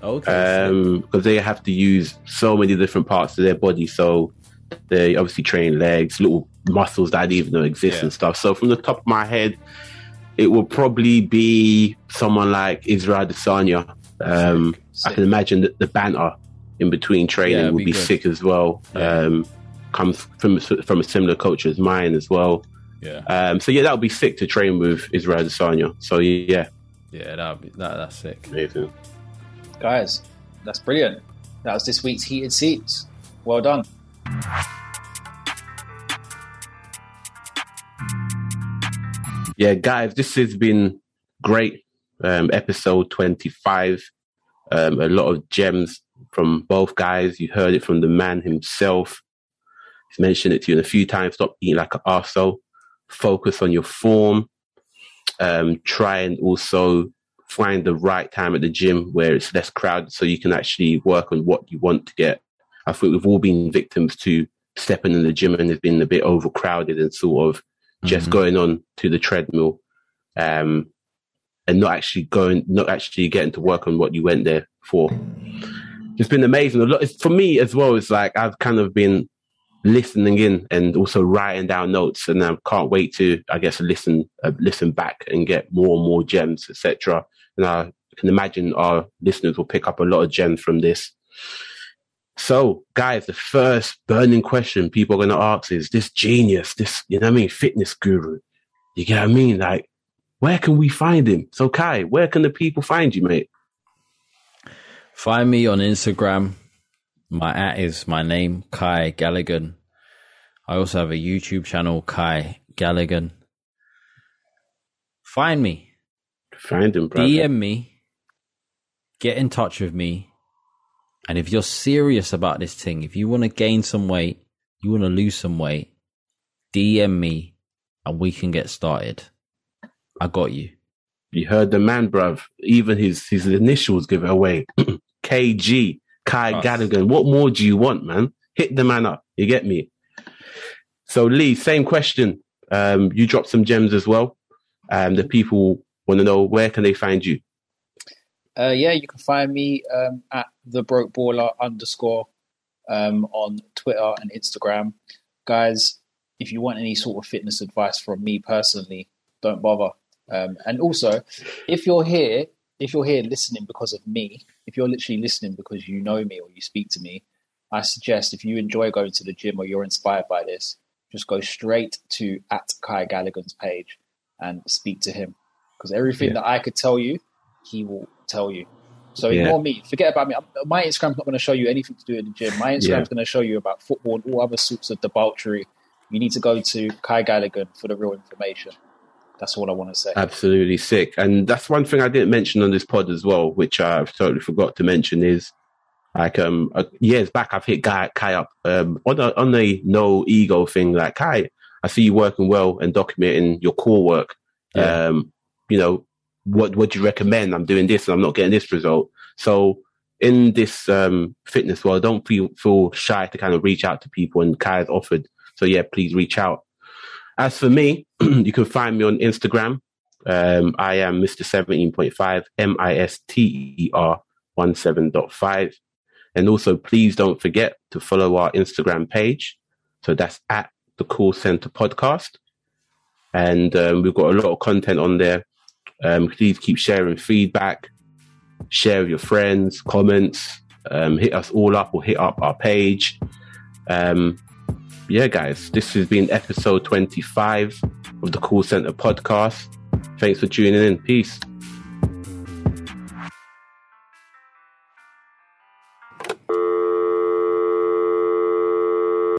okay. um, because they have to use so many different parts of their body. So they obviously train legs, little muscles that I didn't even know exist Yeah. and stuff. So from the top of my head, it will probably be someone like Israel Adesanya. Um, I Sick. can imagine that the banter in between training Yeah, it'd be be, sick as well. Yeah. Um, comes from from a similar culture as mine as well. Yeah. Um, so yeah, that would be sick to train with Israel Adesanya. So yeah, Yeah. That that that's sick. amazing. Guys, that's brilliant. That was this week's heated seats. Well done. Yeah, guys, this has been great. Um, episode 25. Um, a lot of gems from both guys. You heard it from the man himself. He's mentioned it to you a few times. Stop eating like an arsehole. Focus on your form. Um, try and also find the right time at the gym where it's less crowded so you can actually work on what you want to get. I think we've all been victims to stepping in the gym and it's been a bit overcrowded and sort of just Mhm. going on to the treadmill. Um, and not actually going, not actually getting to work on what you went there for. It's been amazing. A lot for me as well. It's like I've kind of been listening in and also writing down notes, and I can't wait to, I guess, listen, uh, listen back and get more and more gems, etc. And I can imagine our listeners will pick up a lot of gems from this. So, guys, the first burning question people are going to ask is this genius, this, you know what I mean, fitness guru. You get what I mean? Like, where can we find him? So, Kaai, where can the people find you, mate? Find me on Instagram. My at is my name, Kaai Gallagher. I also have a YouTube channel, Kaai Gallagher. Find me. Find him, brother. DM me. Get in touch with me. And if you're serious about this thing, if you want to gain some weight, you want to lose some weight, DM me and we can get started. I got you. You heard the man, bruv. Even his his initials give it away. KG, Kaai Us. Gallagher. What more do you want, man? Hit the man up. You get me? So, Lee, same question. Um, you dropped some gems as well. Um, the people want to know where can they find you? Uh, yeah, you can find me um, at the broke baller underscore um, on Twitter and Instagram. Guys, if you want any sort of fitness advice from me personally, don't bother. Um, and also, if you're here, if you're here listening because of me, if you're literally listening because you know me or you speak to me, I suggest if you enjoy going to the gym or you're inspired by this, just go straight to at Kaai Gallagher's page and speak to him. Because everything Yeah. that I could tell you, he will tell you. So Yeah. ignore me. Forget about me. My Instagram's not going to show you anything to do in the gym. My Instagram's Yeah. going to show you about football and all other sorts of debauchery. You need to go to Kaai Gallagher for the real information. That's all I want to say. Absolutely sick. And that's one thing I didn't mention on this pod as well, which I've totally forgot to mention is like um uh, years back I've hit Kaai, Kaai up um on a on a no ego thing like Kaai, I see you working well and documenting your core work. Yeah. Um, you know, what would you recommend? I'm doing this and I'm not getting this result. So in this um fitness world, don't feel feel shy to kind of reach out to people and Kaai has offered. So yeah, please reach out. As for me, you can find me on Instagram. Um, I am Mr. 17.5, M I S T E R 17.5. And also, please don't forget to follow our Instagram page. So that's at the Call Centre Podcast. And um, we've got a lot of content on there. Um, please keep sharing feedback, share with your friends, comments, um, hit us all up or hit up our page. Um, yeah, guys, this has been episode 25 of the Call Centre podcast. Thanks for tuning in. Peace.